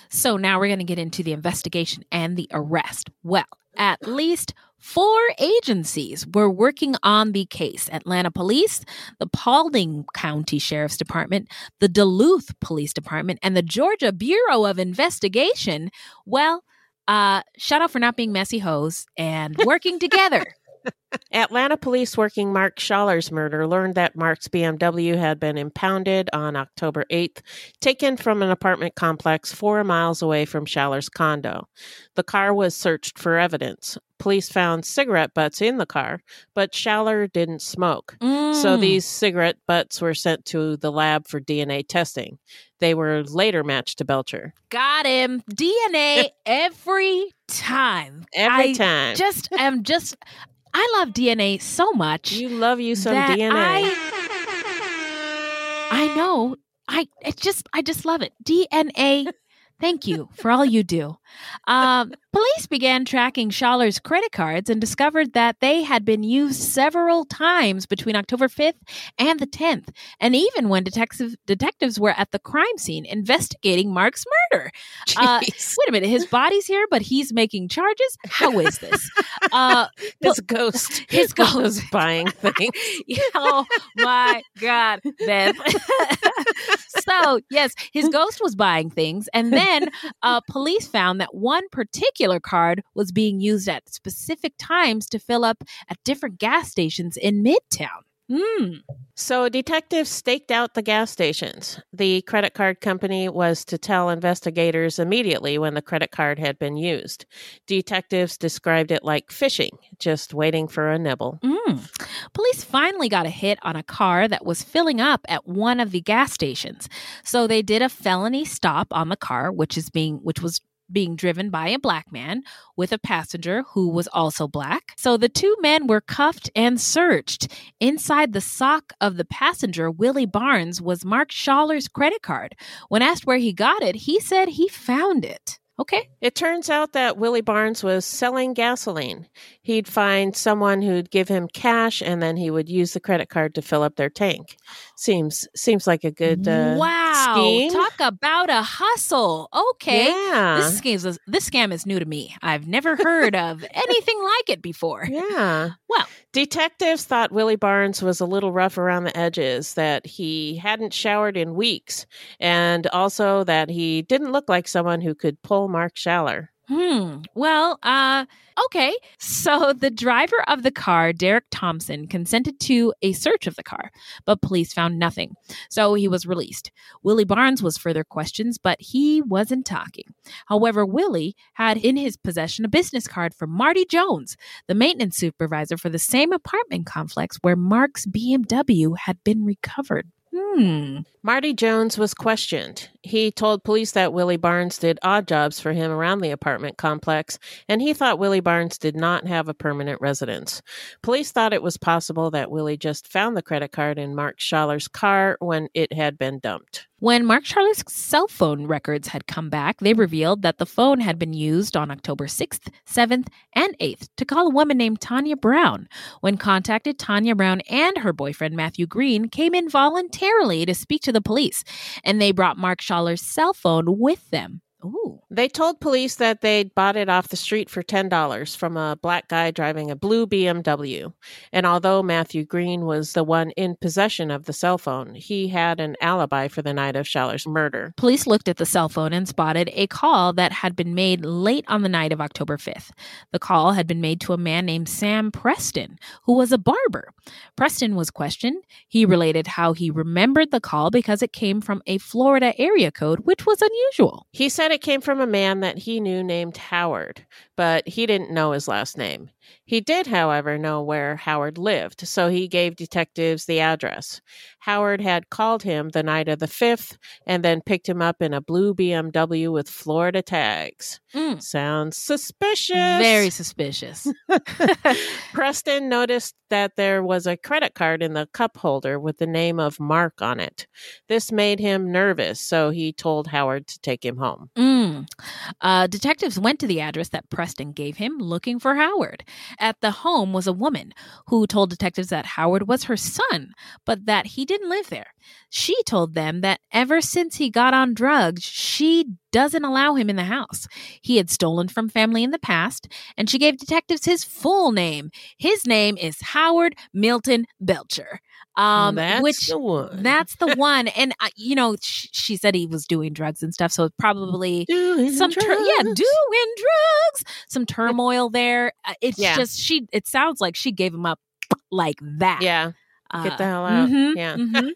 Speaker 1: So now we're going to get into the investigation and the arrest. Well, at least four agencies were working on the case Atlanta Police, the Paulding County Sheriff's Department, the Duluth Police Department, and the Georgia Bureau of Investigation. Well, uh, shout out for not being messy hoes and working together.
Speaker 2: Atlanta police working Mark Schaller's murder learned that Mark's BMW had been impounded on October 8th, taken from an apartment complex four miles away from Schaller's condo. The car was searched for evidence. Police found cigarette butts in the car, but Schaller didn't smoke. So
Speaker 1: Mm.
Speaker 2: these cigarette butts were sent to the lab for DNA testing. They were later matched to Belcher.
Speaker 1: Got him. DNA every time.
Speaker 2: Every
Speaker 1: I
Speaker 2: time.
Speaker 1: Just am just I love DNA so much.
Speaker 2: You love you some DNA.
Speaker 1: I, I know. I it just I just love it. DNA. Thank you for all you do. Um, police began tracking Schaller's credit cards and discovered that they had been used several times between October 5th and the 10th, and even when detective, detectives were at the crime scene investigating Mark's murder. Uh, wait a minute, his body's here, but he's making charges? How is this? Uh,
Speaker 2: His ghost.
Speaker 1: His
Speaker 2: was
Speaker 1: ghost.
Speaker 2: buying things.
Speaker 1: oh my God, Beth. so, yes, his ghost was buying things. And then uh, police found that one particular card was being used at specific times to fill up at different gas stations in Midtown. Hmm.
Speaker 2: So detectives staked out the gas stations. The credit card company was to tell investigators immediately when the credit card had been used. Detectives described it like fishing, just waiting for a nibble.
Speaker 1: Mm. Police finally got a hit on a car that was filling up at one of the gas stations. So they did a felony stop on the car, which is being which was being driven by a black man with a passenger who was also black. So the two men were cuffed and searched. Inside the sock of the passenger, Willie Barnes, was Mark Schaller's credit card. When asked where he got it, he said he found it. Okay.
Speaker 2: It turns out that Willie Barnes was selling gasoline. He'd find someone who'd give him cash and then he would use the credit card to fill up their tank. Seems seems like a good uh,
Speaker 1: wow.
Speaker 2: scheme.
Speaker 1: Talk about a hustle. Okay.
Speaker 2: Yeah.
Speaker 1: This scam is this scam is new to me. I've never heard of anything like it before.
Speaker 2: Yeah.
Speaker 1: Well,
Speaker 2: detectives thought Willie Barnes was a little rough around the edges, that he hadn't showered in weeks, and also that he didn't look like someone who could pull Mark Schaller.
Speaker 1: Hmm. Well, uh, okay. So the driver of the car, Derek Thompson, consented to a search of the car, but police found nothing. So he was released. Willie Barnes was further questioned, but he wasn't talking. However, Willie had in his possession a business card from Marty Jones, the maintenance supervisor for the same apartment complex where Mark's BMW had been recovered. Hmm.
Speaker 2: Marty Jones was questioned. He told police that Willie Barnes did odd jobs for him around the apartment complex, and he thought Willie Barnes did not have a permanent residence. Police thought it was possible that Willie just found the credit card in Mark Schaller's car when it had been dumped.
Speaker 1: When Mark Schaller's cell phone records had come back, they revealed that the phone had been used on October 6th, 7th, and 8th to call a woman named Tanya Brown. When contacted, Tanya Brown and her boyfriend Matthew Green came in voluntarily to speak to the police, and they brought Mark Schaller's cell phone with them. Ooh.
Speaker 2: They told police that they'd bought it off the street for $10 from a black guy driving a blue BMW. And although Matthew Green was the one in possession of the cell phone, he had an alibi for the night of Schaller's murder.
Speaker 1: Police looked at the cell phone and spotted a call that had been made late on the night of October 5th. The call had been made to a man named Sam Preston, who was a barber. Preston was questioned. He related how he remembered the call because it came from a Florida area code, which was unusual.
Speaker 2: He said it came from a man that he knew named Howard, but he didn't know his last name. He did, however, know where Howard lived, so he gave detectives the address. Howard had called him the night of the 5th and then picked him up in a blue BMW with Florida tags.
Speaker 1: Mm.
Speaker 2: Sounds suspicious.
Speaker 1: Very suspicious.
Speaker 2: Preston noticed that there was a credit card in the cup holder with the name of Mark on it. This made him nervous, so he told Howard to take him home.
Speaker 1: Mm. Uh, detectives went to the address that Preston gave him looking for Howard. At the home was a woman who told detectives that Howard was her son, but that he didn't live there. She told them that ever since he got on drugs, she doesn't allow him in the house. He had stolen from family in the past, and she gave detectives his full name. His name is Howard Milton Belcher. Um,
Speaker 2: That's
Speaker 1: which
Speaker 2: the one.
Speaker 1: that's the one, and uh, you know, sh- she said he was doing drugs and stuff, so probably
Speaker 2: Doing
Speaker 1: some tur- yeah,
Speaker 2: drugs.
Speaker 1: doing drugs, some turmoil there. Uh, It's
Speaker 2: Yeah.
Speaker 1: just she. It sounds like she gave him up like that.
Speaker 2: Yeah.
Speaker 1: Uh,
Speaker 2: Get the hell out.
Speaker 1: mhm,
Speaker 2: Yeah.
Speaker 1: mhm.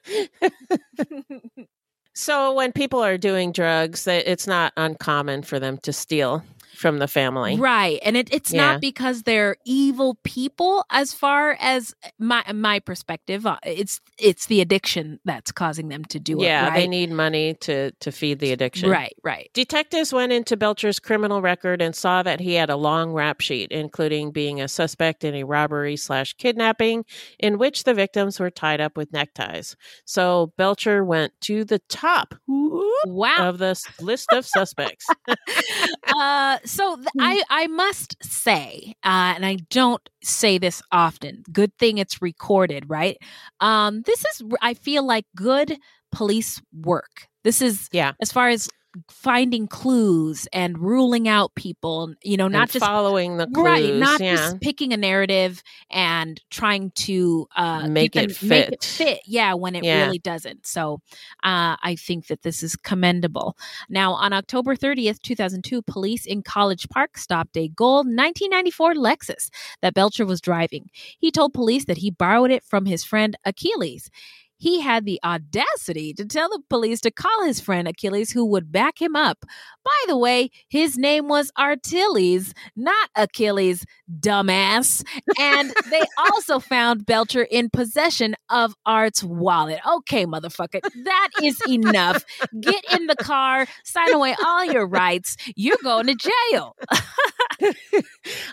Speaker 2: So when people are doing drugs, it's not uncommon for them to steal from the family.
Speaker 1: Right. And it, it's
Speaker 2: Yeah.
Speaker 1: not because they're evil people as far as my my perspective. Uh, It's it's the addiction that's causing them to do
Speaker 2: yeah,
Speaker 1: it. Right.
Speaker 2: they need money to to feed the addiction.
Speaker 1: Right, right.
Speaker 2: Detectives went into Belcher's criminal record and saw that he had a long rap sheet, including being a suspect in a robbery slash kidnapping, in which the victims were tied up with neckties. So Belcher went to the top
Speaker 1: wow.
Speaker 2: of the list of suspects.
Speaker 1: uh, so th- I I must say, uh, and I don't say this often. Good thing it's recorded, right? Um, this is I feel like good police work. This is
Speaker 2: yeah,
Speaker 1: as far as finding clues and ruling out people. You know, not
Speaker 2: And
Speaker 1: just
Speaker 2: following the
Speaker 1: right, not
Speaker 2: yeah.
Speaker 1: just picking a narrative and trying to uh,
Speaker 2: Make it
Speaker 1: them- make it
Speaker 2: fit.
Speaker 1: fit. Yeah, when it
Speaker 2: Yeah.
Speaker 1: really doesn't. So uh, I think that this is commendable. Now, on October 30th, 2002, police in College Park stopped a gold 1994 Lexus that Belcher was driving. He told police that he borrowed it from his friend Achilles. He had the audacity to tell the police to call his friend Achilles, who would back him up. By the way, his name was Artilles, not Achilles, dumbass. And they also found Belcher in possession of Art's wallet. Okay, motherfucker, that is enough. Get in the car, sign away all your rights. You're going to jail.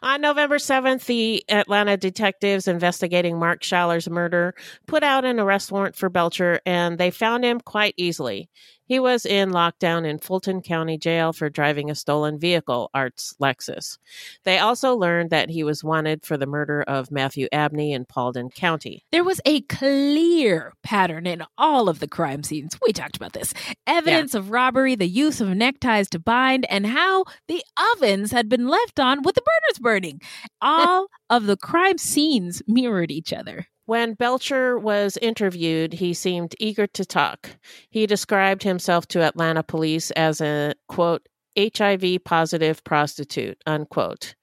Speaker 2: On November 7th, the Atlanta detectives investigating Mark Schaller's murder put out an arrest warrant for Belcher, and they found him quite easily. He was in lockdown in Fulton County Jail for driving a stolen vehicle, Art's Lexus. They also learned that he was wanted for the murder of Matthew Abney in Paulding County.
Speaker 1: There was a clear pattern in all of the crime scenes. We talked about this. Evidence of robbery, the use of neckties to bind, and how the ovens had been left on with the burners burning. All of the crime scenes mirrored each other.
Speaker 2: When Belcher was interviewed, he seemed eager to talk. He described himself to Atlanta police as a, quote, HIV positive prostitute, unquote.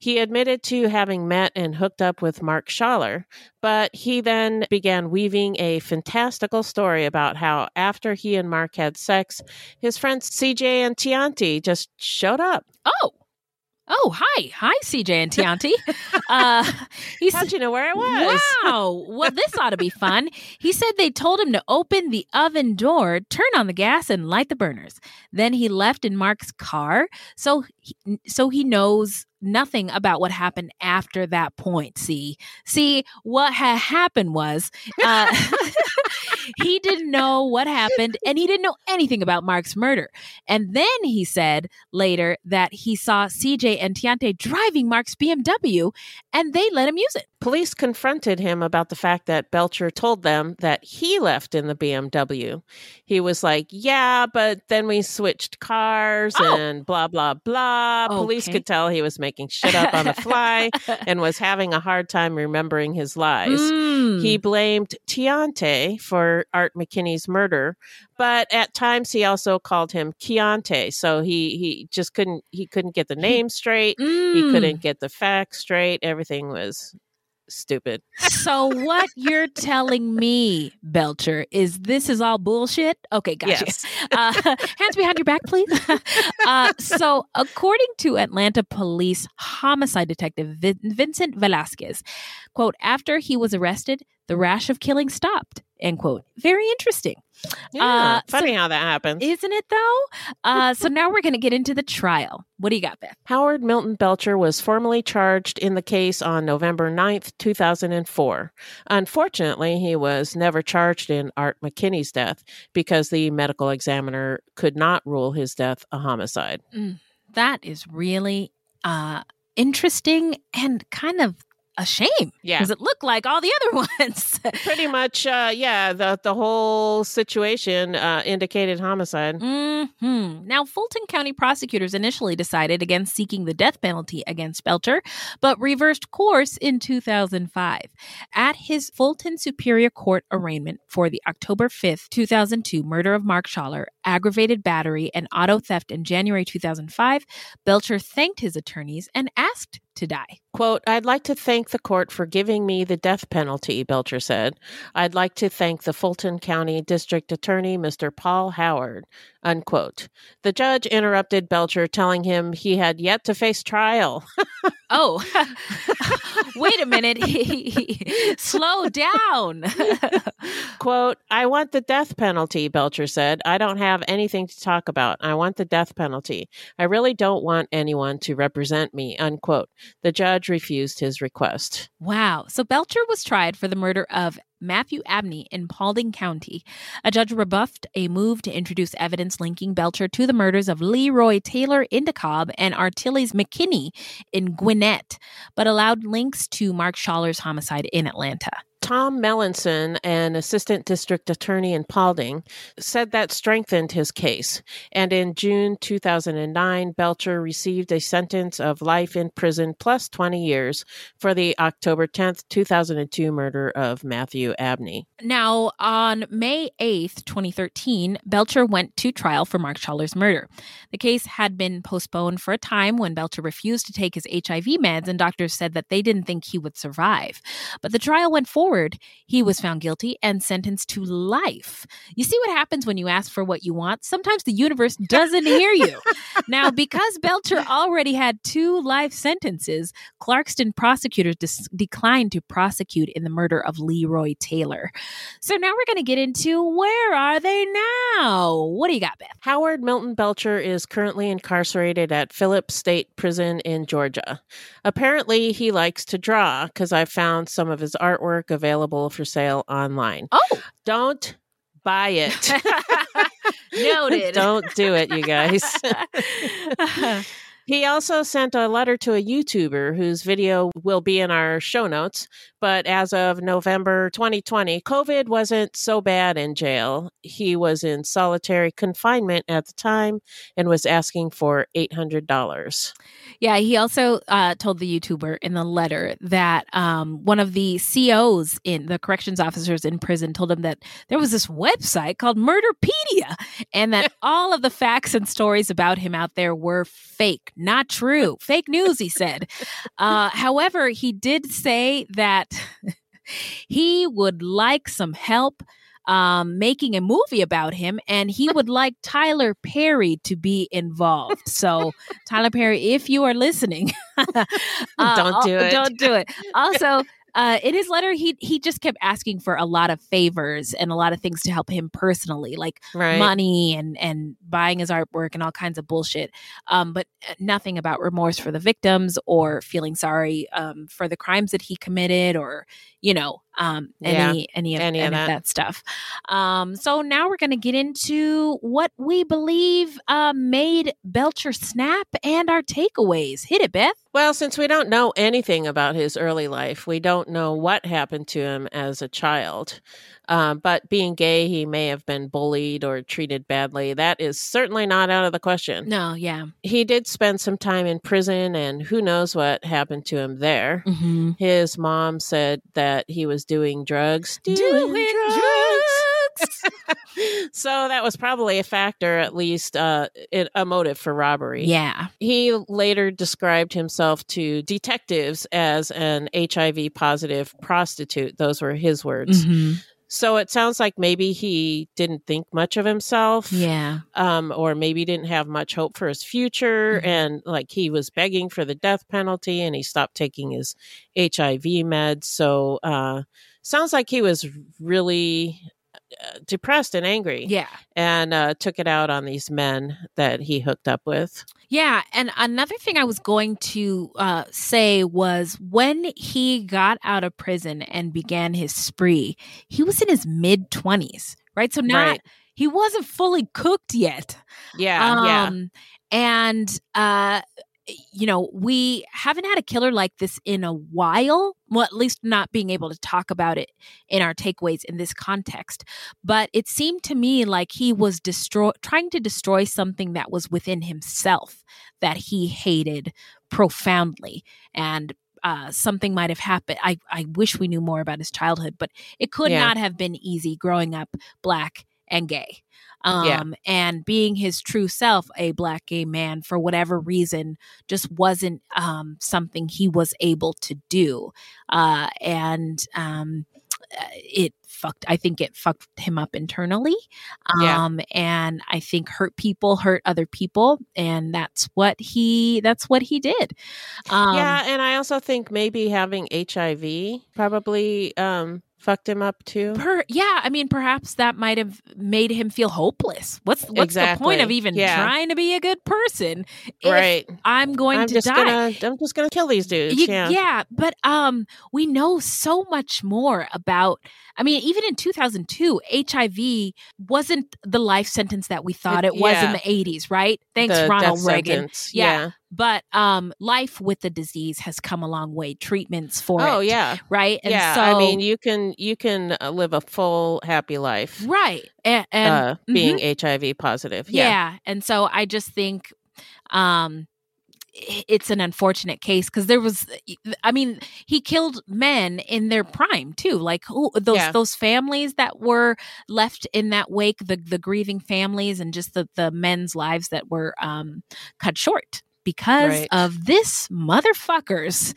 Speaker 2: He admitted to having met and hooked up with Mark Schaller, but he then began weaving a fantastical story about how after he and Mark had sex, his friends CJ and Tianti just showed up.
Speaker 1: Oh. Oh, hi. Hi, CJ and Tianti. Uh,
Speaker 2: he How'd you know where I was?
Speaker 1: Wow. Well, this ought to be fun. He said they told him to open the oven door, turn on the gas, and light the burners. Then he left in Mark's car, so he, so he knows nothing about what happened after that point. See, see what had happened was uh, he didn't know what happened, and he didn't know anything about Mark's murder. And then he said later that he saw CJ and Tiante driving Mark's BMW, and they let him use it.
Speaker 2: Police confronted him about the fact that Belcher told them that he left in the BMW. He was like, Yeah, but then we switched cars oh. and blah, blah, blah. Okay. Police could tell he was making shit up on the fly and was having a hard time remembering his lies. Mm. He blamed Tiante for Art McKinney's murder, but at times he also called him Chiante. So he he just couldn't he couldn't get the name straight. Mm. He couldn't get the facts straight. Everything was stupid.
Speaker 1: So what you're telling me, Belcher, is this is all bullshit? Okay, gotcha. Yes. Uh, hands behind your back, please. Uh, so according to Atlanta police homicide detective Vin- Vincent Velasquez, quote, after he was arrested, the rash of killing stopped end quote. Very interesting.
Speaker 2: Yeah, uh, funny so, how that happens.
Speaker 1: Isn't it though? Uh, so now we're going to get into the trial. What do you got beth?
Speaker 2: Howard milton belcher was formally charged in the case on november 9th 2004 unfortunately he was never charged in art mckinney's death because the medical examiner could not rule his death a homicide.
Speaker 1: Mm, that is really uh, interesting and kind of a shame.
Speaker 2: Yeah.
Speaker 1: Because it looked like all the other ones.
Speaker 2: Pretty much, uh, yeah, the, the whole situation uh, indicated homicide.
Speaker 1: Mm-hmm. Now, Fulton County prosecutors initially decided against seeking the death penalty against Belcher, but reversed course in 2005. At his Fulton Superior Court arraignment for the October 5th, 2002 murder of Mark Schaller, aggravated battery, and auto theft in January 2005, Belcher thanked his attorneys and asked to die.
Speaker 2: Quote, I'd like to thank the court for giving me the death penalty, Belcher said. I'd like to thank the Fulton County District Attorney, Mr. Paul Howard, unquote. The judge interrupted Belcher, telling him he had yet to face trial.
Speaker 1: oh, wait a minute. Slow down.
Speaker 2: Quote, I want the death penalty, Belcher said. I don't have anything to talk about. I want the death penalty. I really don't want anyone to represent me, unquote. The judge refused his request.
Speaker 1: Wow. So Belcher was tried for the murder of Matthew Abney in Paulding County. A judge rebuffed a move to introduce evidence linking Belcher to the murders of Leroy Taylor in DeKalb and Artiles McKinney in Gwinnett, but allowed links to Mark Schaller's homicide in Atlanta.
Speaker 2: Tom Melanson, an assistant district attorney in Paulding, said that strengthened his case. And in June 2009, Belcher received a sentence of life in prison plus 20 years for the October 10th, 2002 murder of Matthew Abney.
Speaker 1: Now, on May 8th, 2013, Belcher went to trial for Mark Schaller's murder. The case had been postponed for a time when Belcher refused to take his HIV meds, and doctors said that they didn't think he would survive. But the trial went forward forward, he was found guilty and sentenced to life. You see what happens when you ask for what you want? Sometimes the universe doesn't hear you. now, because Belcher already had two life sentences, Clarkston prosecutors dis- declined to prosecute in the murder of Leroy Taylor. So now we're going to get into where are they now? What do you got, Beth?
Speaker 2: Howard Milton Belcher is currently incarcerated at Phillips State Prison in Georgia. Apparently, he likes to draw because I found some of his artwork available for sale online.
Speaker 1: Oh,
Speaker 2: don't buy it.
Speaker 1: Noted.
Speaker 2: Don't do it, you guys. He also sent a letter to a YouTuber whose video will be in our show notes. But as of November 2020, COVID wasn't so bad in jail. He was in solitary confinement at the time and was asking for $800.
Speaker 1: Yeah, he also uh, told the YouTuber in the letter that um, one of the COs in the corrections officers in prison told him that there was this website called Murderpedia and that all of the facts and stories about him out there were fake, not true, fake news, he said. Uh, however, he did say that he would like some help um, making a movie about him, and he would like Tyler Perry to be involved. So, Tyler Perry, if you are listening, uh,
Speaker 2: Don't do it.
Speaker 1: Don't do it. Also. Uh, in his letter, he he just kept asking for a lot of favors and a lot of things to help him personally, like
Speaker 2: Right.
Speaker 1: money and and buying his artwork and all kinds of bullshit. Um, but nothing about remorse for the victims or feeling sorry um, for the crimes that he committed or you know um, any any of
Speaker 2: any
Speaker 1: any,
Speaker 2: of
Speaker 1: of,
Speaker 2: that.
Speaker 1: that. stuff. Um, so now we're going to get into what we believe uh, made Belcher snap and our takeaways. Hit it, Beth.
Speaker 2: Well, since we don't know anything about his early life, we don't know what happened to him as a child. Um, but being gay, he may have been bullied or treated badly. That is certainly not out of the question.
Speaker 1: No, yeah.
Speaker 2: He did spend some time in prison, and who knows what happened to him there.
Speaker 1: Mm-hmm.
Speaker 2: His mom said that he was doing drugs.
Speaker 1: Doing weird drugs.
Speaker 2: so that was probably a factor, at least uh, a motive for robbery.
Speaker 1: Yeah.
Speaker 2: He later described himself to detectives as an HIV positive prostitute. Those were his words.
Speaker 1: Mhm.
Speaker 2: So it sounds like maybe he didn't think much of himself.
Speaker 1: Yeah.
Speaker 2: Um, or maybe didn't have much hope for his future. And like he was begging for the death penalty and he stopped taking his HIV meds. So uh, sounds like he was really uh, depressed and angry.
Speaker 1: Yeah.
Speaker 2: And uh, took it out on these men that he hooked up with.
Speaker 1: Yeah, and another thing I was going to uh, say was when he got out of prison and began his spree, he was in his mid twenties, right? So not
Speaker 2: Right.
Speaker 1: he wasn't fully cooked yet.
Speaker 2: Yeah, yeah.
Speaker 1: Um, and uh, you know, we haven't had a killer like this in a while. Well, at least not being able to talk about it in our takeaways in this context. But it seemed to me like he was destroy trying to destroy something that was within himself that he hated profoundly. And uh, something might have happened. I, I wish we knew more about his childhood, but it could
Speaker 2: Yeah.
Speaker 1: not have been easy growing up black and gay. Um,
Speaker 2: Yeah.
Speaker 1: and being his true self, a black gay man, for whatever reason, just wasn't um, something he was able to do. Uh, and um, uh, it fucked, I think it fucked him up internally.
Speaker 2: Yeah.
Speaker 1: Um, and I think hurt people hurt other people. And that's what he, that's what he did. Um,
Speaker 2: yeah, and I also think maybe having HIV probably um, fucked him up too.
Speaker 1: Per, yeah, I mean, perhaps that might have made him feel hopeless. What's what's the point of even
Speaker 2: Yeah.
Speaker 1: trying to be a good person? if
Speaker 2: Right.
Speaker 1: I'm going
Speaker 2: I'm
Speaker 1: to
Speaker 2: just
Speaker 1: die.
Speaker 2: gonna I'm just gonna kill these dudes.
Speaker 1: You-
Speaker 2: yeah.
Speaker 1: but um, we know so much more about. I mean, even in 2002, HIV wasn't the life sentence that we thought it, was in the 80s, right? Thanks,
Speaker 2: The
Speaker 1: Ronald Reagan. Yeah.
Speaker 2: yeah.
Speaker 1: But um, life with the disease has come a long way. Treatments for
Speaker 2: Oh
Speaker 1: it,
Speaker 2: yeah.
Speaker 1: right? And
Speaker 2: yeah,
Speaker 1: so,
Speaker 2: I mean, you can you can uh, live a full happy life,
Speaker 1: right? And, and
Speaker 2: uh, being HIV positive.
Speaker 1: yeah.
Speaker 2: Yeah,
Speaker 1: and so i just think um it's an unfortunate case because there was i mean he killed men in their prime too like who, those
Speaker 2: Yeah.
Speaker 1: those families that were left in that wake the the grieving families and just the the men's lives that were um cut short because
Speaker 2: Right.
Speaker 1: of this motherfucker's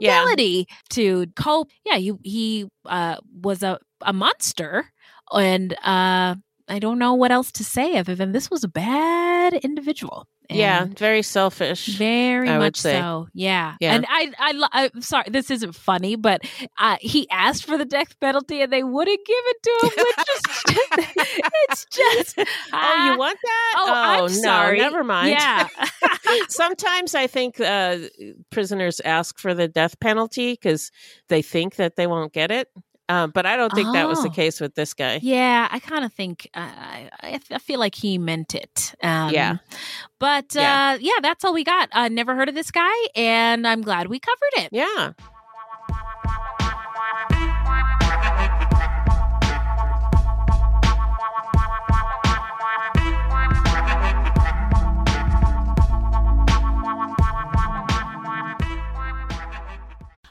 Speaker 2: Yeah.
Speaker 1: inability to cope yeah he he uh was a a monster and uh I don't know what else to say other than this was a bad individual.
Speaker 2: Yeah, very selfish.
Speaker 1: very
Speaker 2: I
Speaker 1: much so. Yeah.
Speaker 2: Yeah.
Speaker 1: And I, I, I'm sorry, this isn't funny, but uh, he asked for the death penalty and they wouldn't give it to him, which is it's just.
Speaker 2: oh,
Speaker 1: ah,
Speaker 2: you want that?
Speaker 1: Oh, I'm
Speaker 2: no,
Speaker 1: sorry.
Speaker 2: Never mind.
Speaker 1: Yeah.
Speaker 2: Sometimes I think uh, prisoners ask for the death penalty because they think that they won't get it. Um, but I don't think oh. that was the oh. case with this guy.
Speaker 1: Yeah, I kind of think uh, I, I feel like he meant it.
Speaker 2: Um, yeah,
Speaker 1: but yeah. Uh, yeah, that's all we got. Uh, never heard of this guy, and I'm glad we covered it.
Speaker 2: Yeah.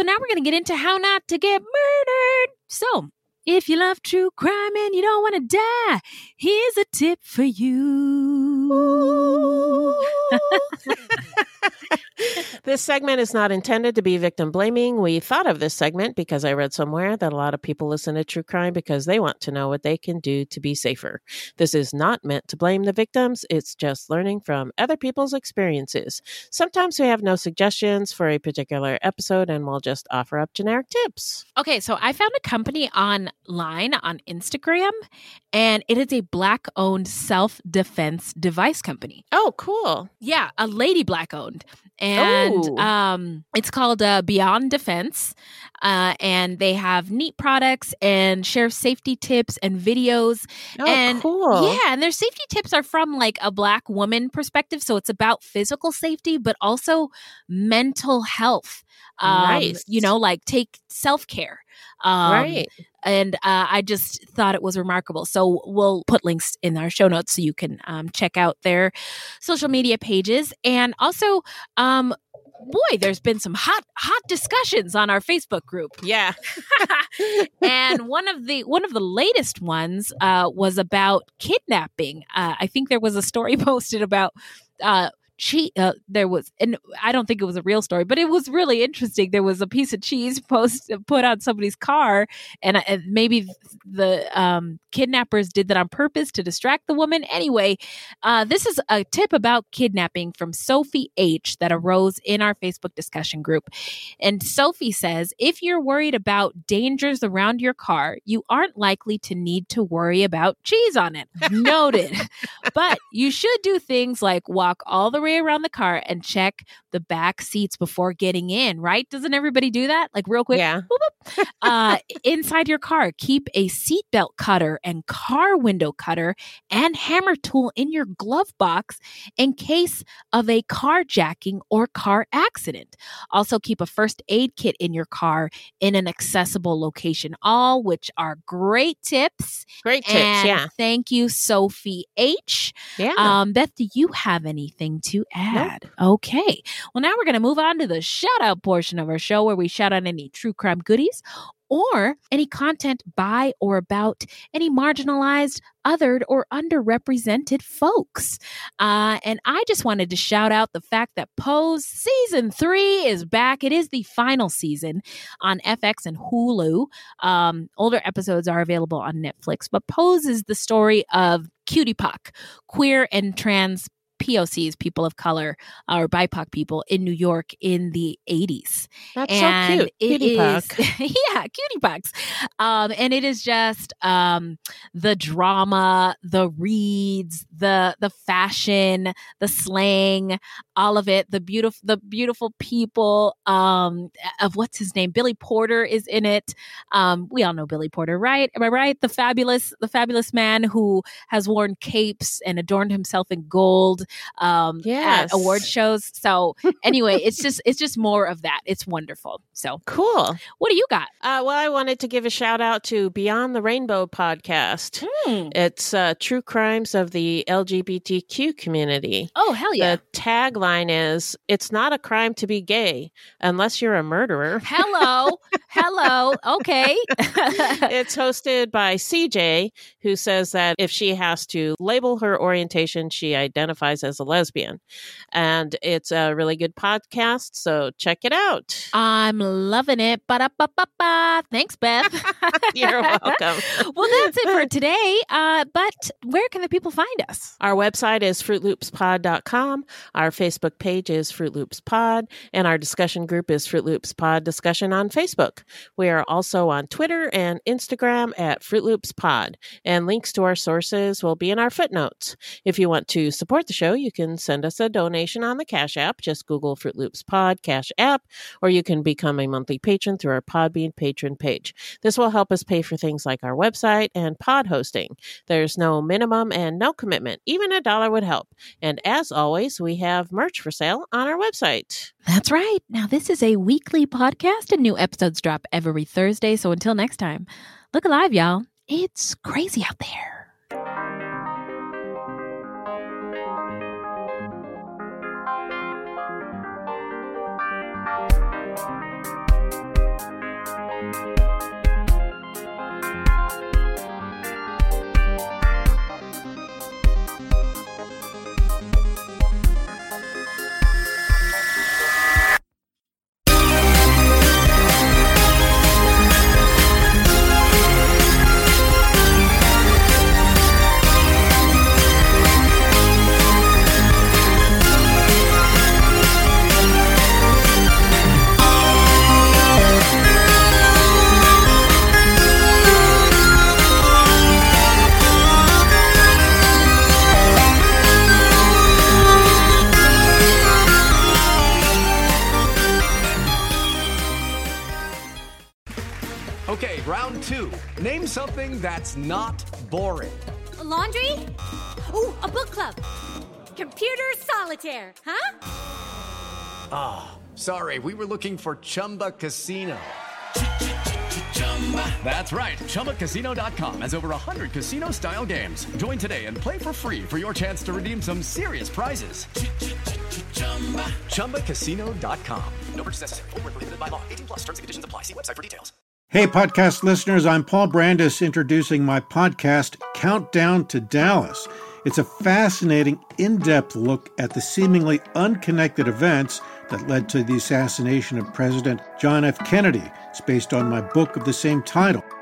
Speaker 1: So now we're going to get into how not to get murdered. So, if you love true crime and you don't want to die, here's a tip for you.
Speaker 2: this segment is not intended to be victim blaming. We thought of this segment because I read somewhere that a lot of people listen to true crime because they want to know what they can do to be safer. This is not meant to blame the victims, it's just learning from other people's experiences. Sometimes we have no suggestions for a particular episode and we'll just offer up generic tips.
Speaker 1: Okay, so I found a company online on Instagram and it is a black owned self defense device company.
Speaker 2: Oh, cool.
Speaker 1: Yeah, a lady black owned and um, it's called uh, Beyond Defense. Uh, and they have neat products and share safety tips and videos.
Speaker 2: Oh,
Speaker 1: and
Speaker 2: cool.
Speaker 1: Yeah, and their safety tips are from like a black woman perspective. So it's about physical safety, but also mental health. Um,
Speaker 2: nice.
Speaker 1: You know, like take self care. Um,
Speaker 2: right.
Speaker 1: And uh, I just thought it was remarkable. So we'll put links in our show notes so you can um, check out their social media pages. And also, um, boy, there's been some hot hot discussions on our Facebook group.
Speaker 2: Yeah.
Speaker 1: and one of the one of the latest ones uh, was about kidnapping. Uh, I think there was a story posted about uh, cheese. Uh, there was, and I don't think it was a real story, but it was really interesting. There was a piece of cheese post put on somebody's car, and, uh, and maybe the um, kidnappers did that on purpose to distract the woman. Anyway, uh, this is a tip about kidnapping from Sophie H that arose in our Facebook discussion group. And Sophie says, if you're worried about dangers around your car, you aren't likely to need to worry about cheese on it. Noted. but you should do things like walk all the way around the car and check the back seats before getting in, right? Doesn't everybody do that? Like real quick?
Speaker 2: Yeah.
Speaker 1: uh, inside your car, keep a seatbelt cutter and car window cutter and hammer tool in your glove box in case of a carjacking or car accident. Also, keep a first aid kit in your car in an accessible location, all which are great tips.
Speaker 2: Great tips,
Speaker 1: and
Speaker 2: yeah.
Speaker 1: Thank you, Sophie H.
Speaker 2: Yeah.
Speaker 1: Um, Beth, do you have anything to add? Nope. Okay. Well, now we're going to move on to the shout out portion of our show where we shout out any true crime goodies or any content by or about any marginalized, othered, or underrepresented folks. Uh, and I just wanted to shout out the fact that Pose season three is back. It is the final season on FX and Hulu. Um, older episodes are available on Netflix, but Pose is the story of QTPOC, queer and trans POCs, people of color or BIPOC people in New York in the 80s.
Speaker 2: That's and so cute.
Speaker 1: It
Speaker 2: cutie
Speaker 1: is, yeah, cutie pucks. Um, and it is just um, the drama, the reads, the the fashion, the slang, all of it. The beautiful, the beautiful people um, of what's his name, Billy Porter is in it. Um, we all know Billy Porter, right? Am I right? The fabulous, the fabulous man who has worn capes and adorned himself in gold um,
Speaker 2: Yes.
Speaker 1: at award shows. So anyway, it's just it's just more of that. It's wonderful. So
Speaker 2: Cool.
Speaker 1: what do you got?
Speaker 2: Uh, well, I wanted to give a shout out to Beyond the Rainbow podcast.
Speaker 1: Hmm.
Speaker 2: It's uh, true crimes of the LGBTQ community.
Speaker 1: Oh hell yeah!
Speaker 2: The tagline is It's not a crime to be gay unless you're a murderer.
Speaker 1: Hello, hello. Okay.
Speaker 2: it's hosted by CJ, who says that if she has to label her orientation, she identifies as a lesbian. And it's a really good podcast, so check it out.
Speaker 1: I'm loving it. Ba-da-ba-ba-ba. Thanks, Beth.
Speaker 2: You're welcome.
Speaker 1: well, that's it for today. Uh, but where can the people find us?
Speaker 2: Our website is fruitloopspod.com. Our Facebook page is Fruit Loops Pod, and our discussion group is Fruit Loops Pod Discussion on Facebook. We are also on Twitter and Instagram at Fruit Loops Pod, and links to our sources will be in our footnotes. If you want to support the show, you can send us a donation on the Cash App. Just Google Fruit Loops Pod Cash App, or you can become a monthly patron through our Podbean patron page. This will help us pay for things like our website and pod hosting. There's no minimum and no commitment. Even a dollar would help. And as always, we have merch for sale on our website.
Speaker 1: That's right. Now, this is a weekly podcast, and new episodes drop every Thursday. So until next time, look alive, y'all. It's crazy out there.
Speaker 5: Solitaire, huh?
Speaker 6: Ah, sorry, we were looking for Chumba Casino. That's right. ChumbaCasino.com has over 100 casino style games. Join today and play for free for your chance to redeem some serious prizes. ChumbaCasino.com. No purchase necessary. Void where prohibited by law. 18 plus terms and conditions apply. See website for details.
Speaker 7: Hey, podcast listeners, I'm Paul Brandus introducing my podcast, Countdown to Dallas. It's a fascinating, in depth look at the seemingly unconnected events that led to the assassination of President John F. Kennedy. It's based on my book of the same title.